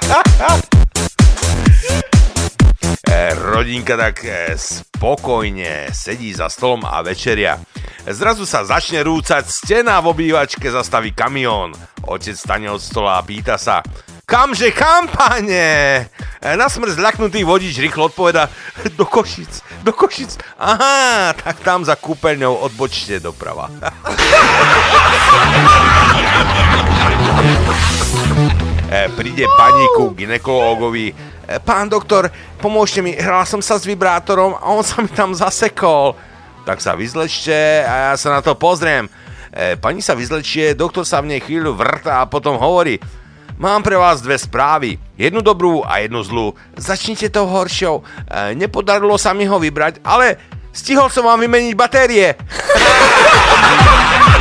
E, rodinka tak e, spokojne sedí za stolom a večeria. Zrazu sa začne rúcať stena v obývačke, zastaví kamión. Otec stane od stola a pýta sa, kamže kam, pane? E, Na smrť zľaknutý vodič rýchlo odpoveda, do Košic, do Košic. Aha, tak tam za kúpeľňou odbočte doprava. E, príde pani ku ginekológovi. E, Pán doktor, pomôžte mi, hrala som sa s vibrátorom a on sa mi tam zasekol. Tak sa vyzlečte a ja sa na to pozriem. E, pani sa vyzlečie, doktor sa v nej chvíľu vrta a potom hovorí Mám pre vás dve správy, jednu dobrú a jednu zlú. Začnite tou horšou. Nepodarilo sa mi ho vybrať, ale stihol som vám vymeniť batérie.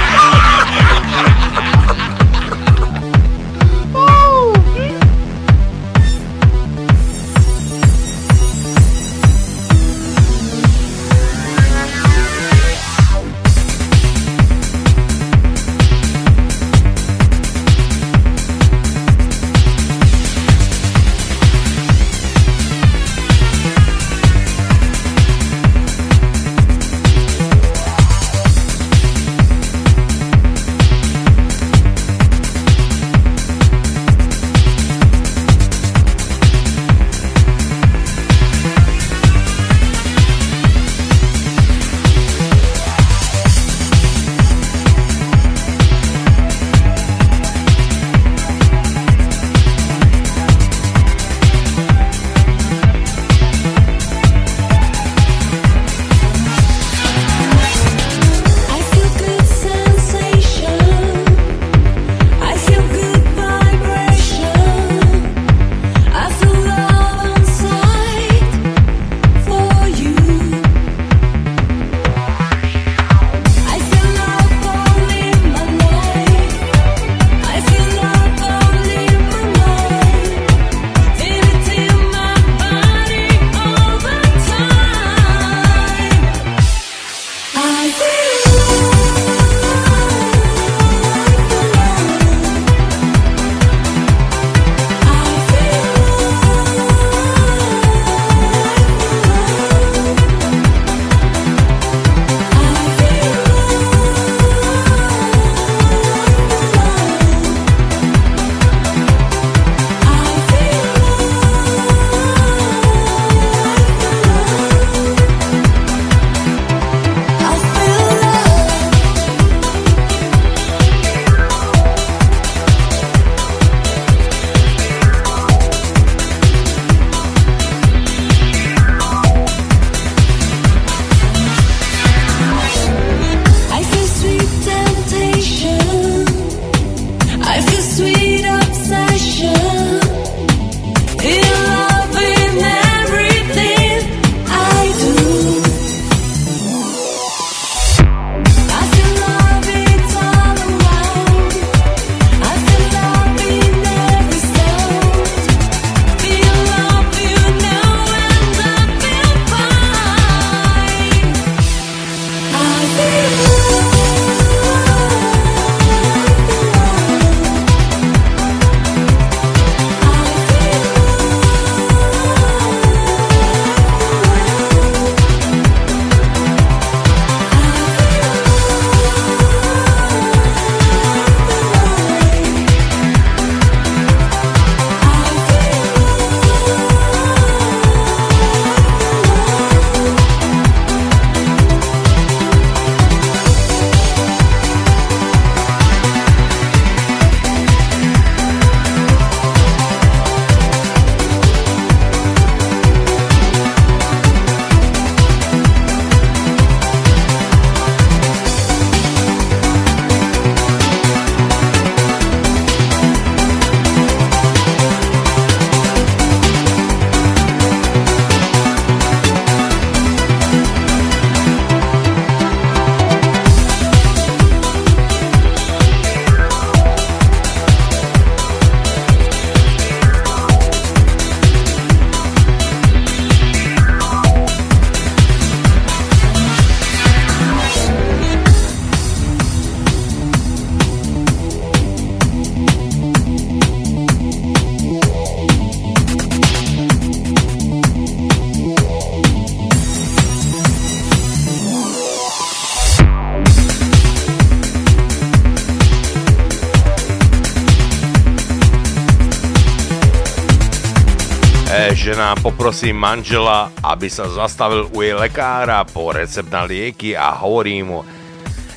žena manžela, aby sa zastavil u jej lekára po recept na lieky a hovorí mu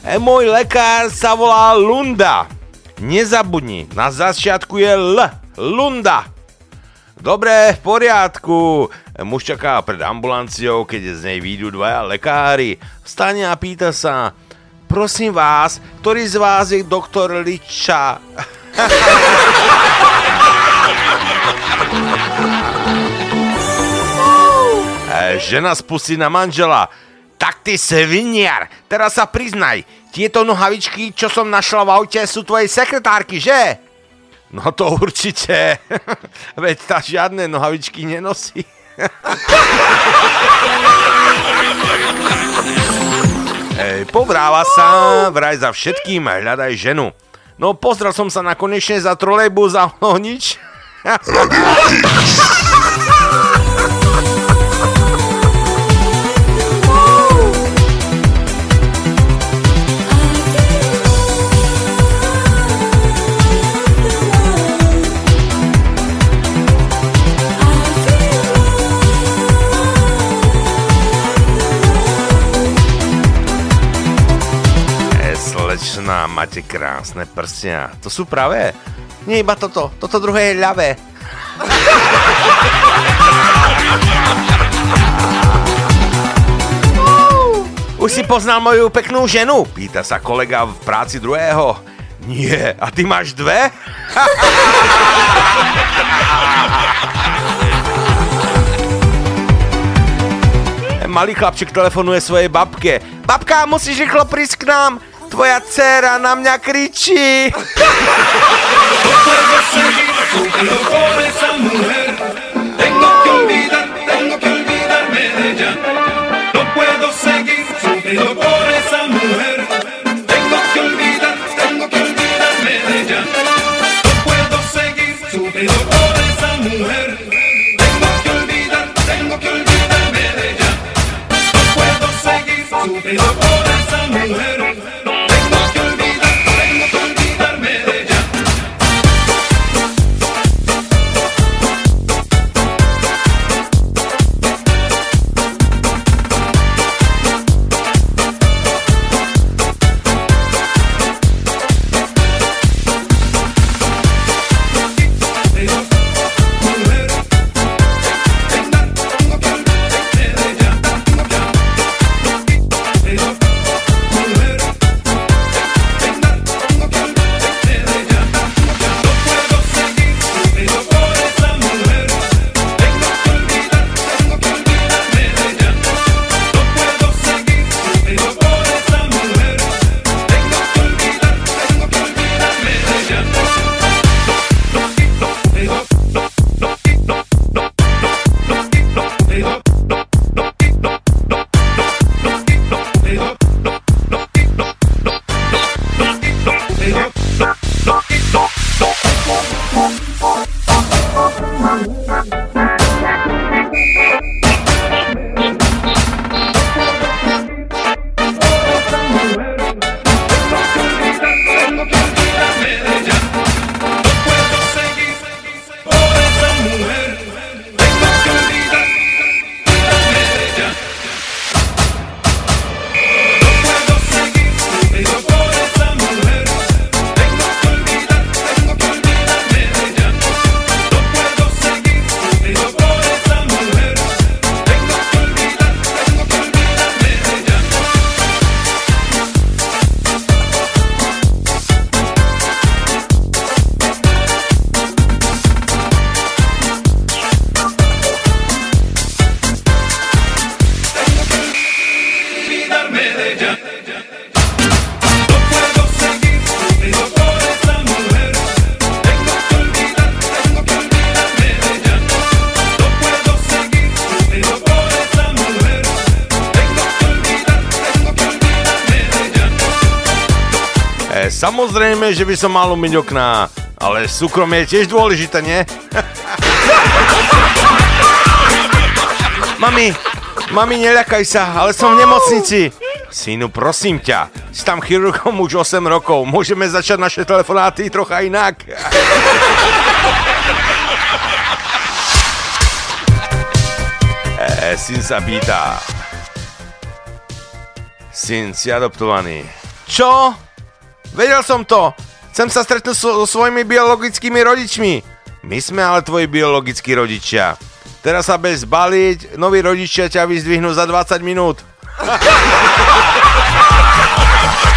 e, Môj lekár sa volá Lunda. Nezabudni, na začiatku je L. Lunda. Dobre, v poriadku. Muž čaká pred ambulanciou, keď z nej výjdu dvaja lekári. Vstane a pýta sa, prosím vás, ktorý z vás je doktor Liča? Žena spustí na manžela. Tak ty sviniar, teraz sa priznaj, tieto nohavičky, čo som našla v aute, sú tvojej sekretárky, že? No to určite. Veď tá žiadne nohavičky nenosí. Ej, povráva sa, vraj za všetkým hľadaj ženu. No pozrel som sa na konečne za trolejbus a no nič. Slečná, máte krásne prsia. To sú pravé? Nie iba toto, toto druhé je ľavé. Už si poznal moju peknú ženu? Pýta sa kolega v práci druhého. Nie, a ty máš dve? Malý chlapček telefonuje svojej babke. Babka, musíš rýchlo prísť k nám. Tvoja dcéra na mňa kričí. Sufrido por že by som mal umyť okná, ale súkromie je tiež dôležité, nie? mami, mami, neľakaj sa, ale som v nemocnici. Synu, prosím ťa, si tam chirurgom už 8 rokov, môžeme začať naše telefonáty trocha inak. syn sa pýta. Syn si adoptovaný. Čo? Vedel som to. Chcem sa stretnúť so, so svojimi biologickými rodičmi. My sme ale tvoji biologickí rodičia. Teraz sa bez baliť, noví rodičia ťa vyzdvihnú za 20 minút.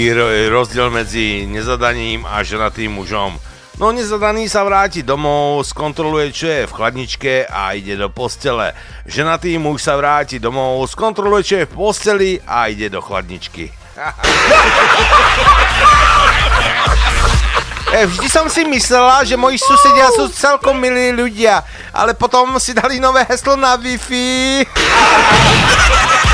aký je rozdiel medzi nezadaním a ženatým mužom. No nezadaný sa vráti domov, skontroluje, čo je v chladničke a ide do postele. Ženatý muž sa vráti domov, skontroluje, čo je v posteli a ide do chladničky. E, vždy som si myslela, že moji susedia sú celkom milí ľudia, ale potom si dali nové heslo na Wi-Fi.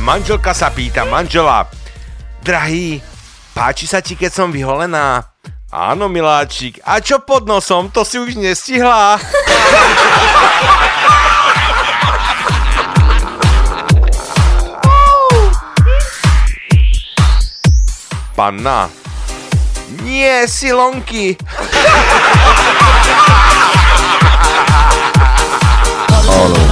manželka sa pýta manžela, drahý, páči sa ti, keď som vyholená? Áno, miláčik. A čo pod nosom? To si už nestihla. Panna. Nie, silonky. Revolution.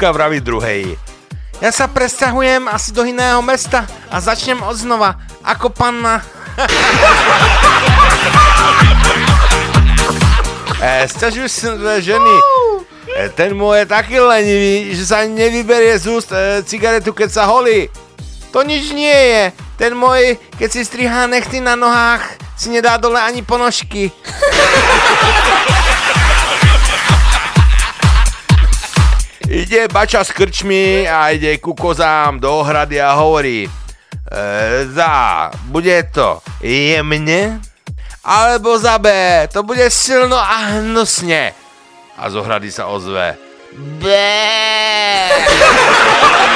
Babka vraví druhej. Ja sa presťahujem asi do iného mesta a začnem od znova, ako panna. e, Sťažujú sa e, ženy. E, ten môj je taký lenivý, že sa nevyberie z úst e, cigaretu, keď sa holí. To nič nie je. Ten môj, keď si strihá nechty na nohách, si nedá dole ani ponožky. ide bača s krčmi a ide ku kozám do ohrady a hovorí e, za, bude to jemne, alebo za B, to bude silno a hnusne. A z ohrady sa ozve B.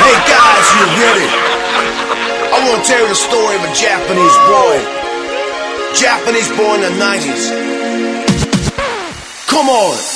Hey guys, you hear it? I want to tell you the story of a Japanese boy. Japanese boy in the 90s. Come on.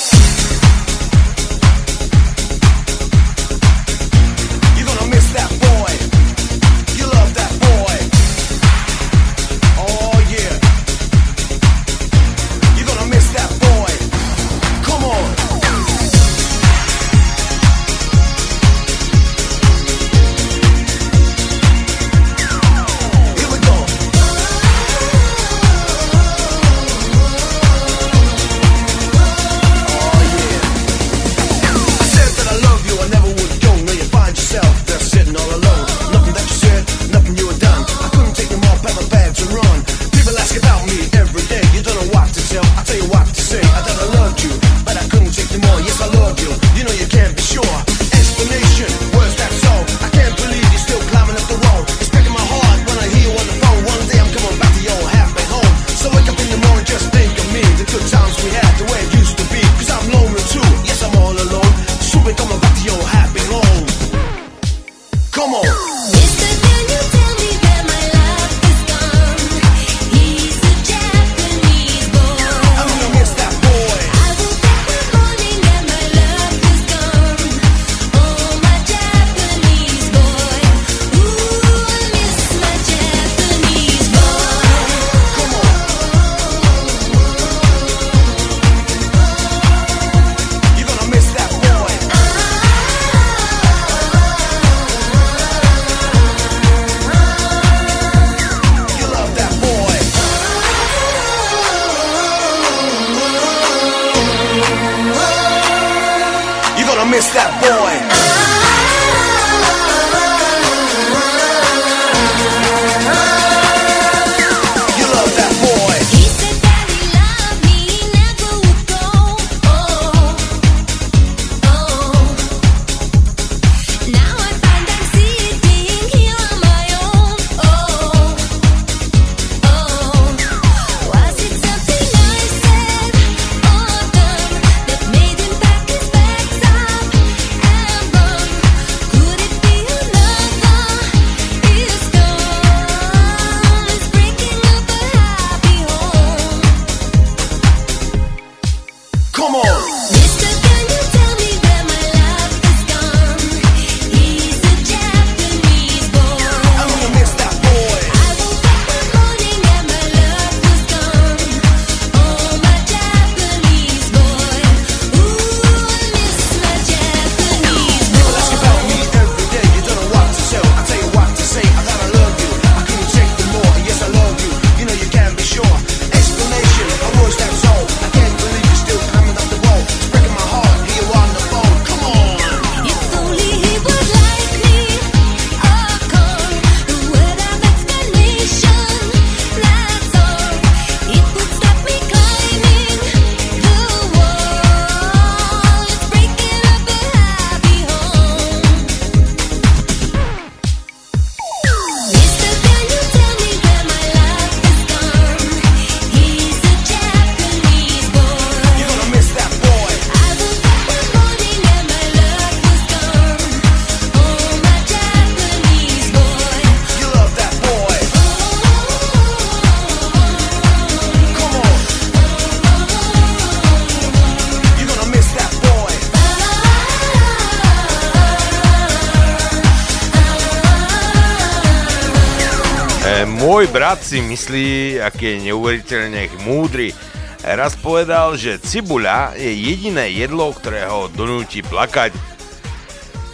si myslí, aký je neuveriteľne múdry. Raz povedal, že cibuľa je jediné jedlo, ktoré ho donúti plakať.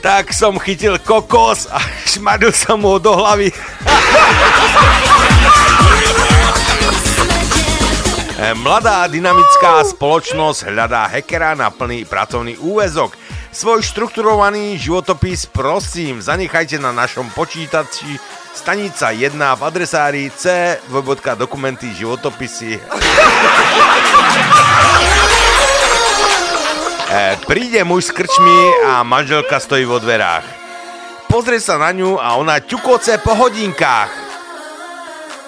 Tak som chytil kokos a šmadil som ho do hlavy. Mladá dynamická spoločnosť hľadá hekera na plný pracovný úvezok. Svoj štrukturovaný životopis prosím zanechajte na našom počítači stanica 1 v adresári dokumenty životopisy. E, príde muž s krčmi a manželka stojí vo dverách. Pozrie sa na ňu a ona ťukoce po hodinkách.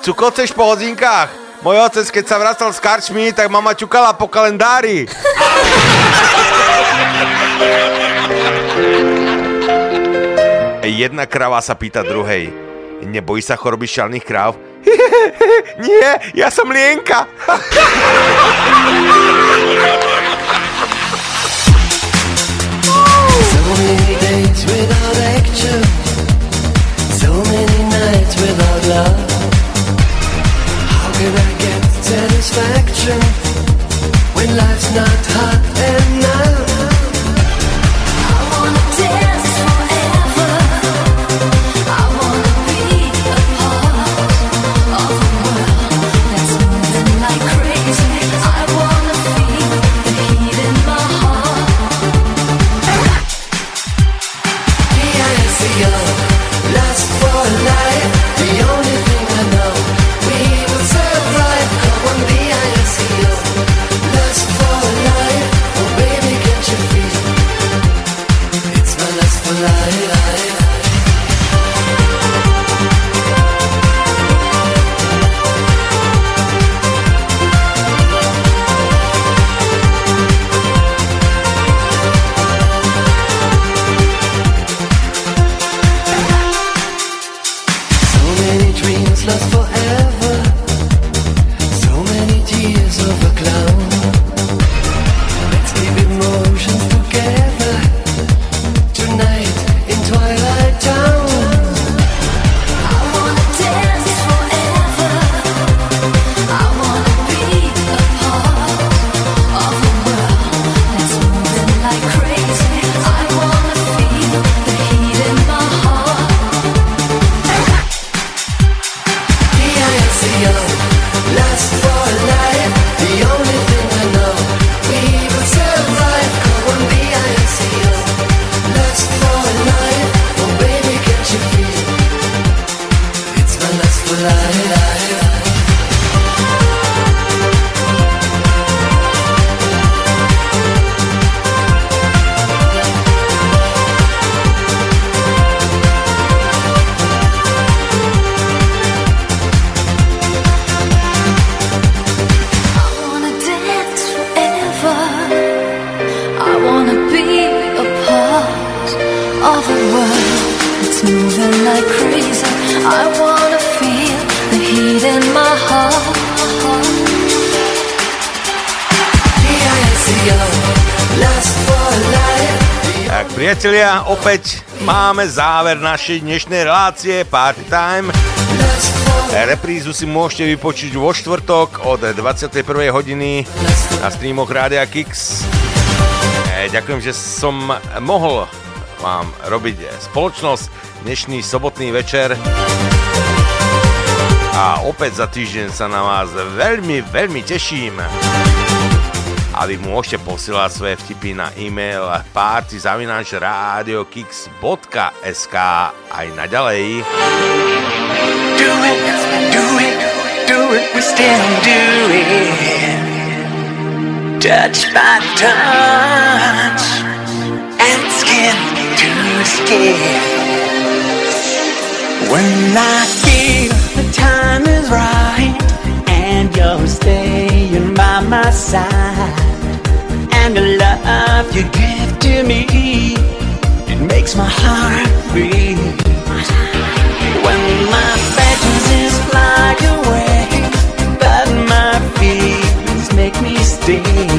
Ťukoceš po hodinkách? Môj otec, keď sa vracal s karčmi, tak mama ťukala po kalendári. Jedna krava sa pýta druhej. Nebojí sa choroby šalných kráv? Nie, ja som lienka. Satisfaction when life's not hot enough? Opäť máme záver našej dnešnej relácie Party Time. Reprízu si môžete vypočuť vo štvrtok od 21. hodiny na streamoch Rádia Kix. E, Ďakujem, že som mohol vám robiť spoločnosť dnešný sobotný večer. A opäť za týždeň sa na vás veľmi, veľmi teším. A vy môžete posielať svoje vtipy na e-mail partyzavináčradiokix.sk aj naďalej. Do it, do it, do it, we still do it. Touch by touch, and skin to skin. When I feel the time is right, and you're staying my side, and the love you give to me, it makes my heart beat. When my fantasies fly away, but my feelings make me stay.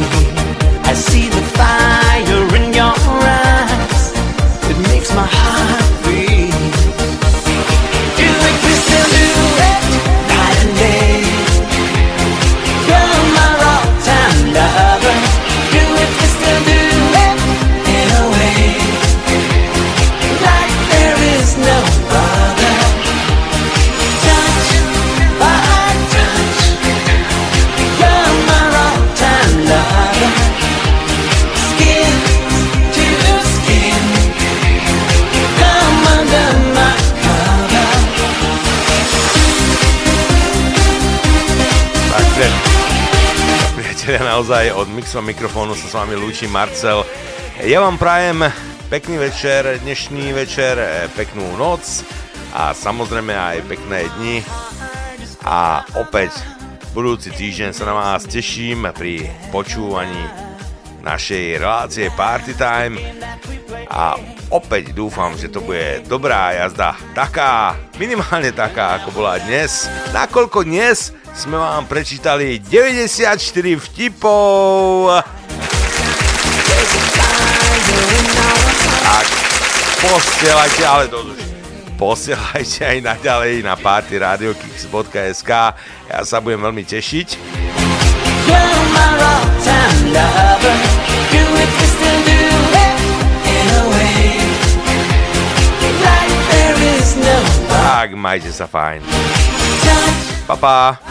Priatelia, naozaj od Mixma mikrofónu sa s vami lúči Marcel. Ja vám prajem pekný večer, dnešný večer, e, peknú noc a samozrejme aj pekné dni. A opäť budúci týždeň sa na vás teším pri počúvaní našej relácie Party Time a opäť dúfam, že to bude dobrá jazda, taká, minimálne taká, ako bola dnes. Nakoľko dnes sme vám prečítali 94 vtipov. Tak posielajte, ale do duši. Posielajte aj naďalej na partyradiokix.sk Ja sa budem veľmi tešiť. A Tak, majte sa fajn. Bye bye.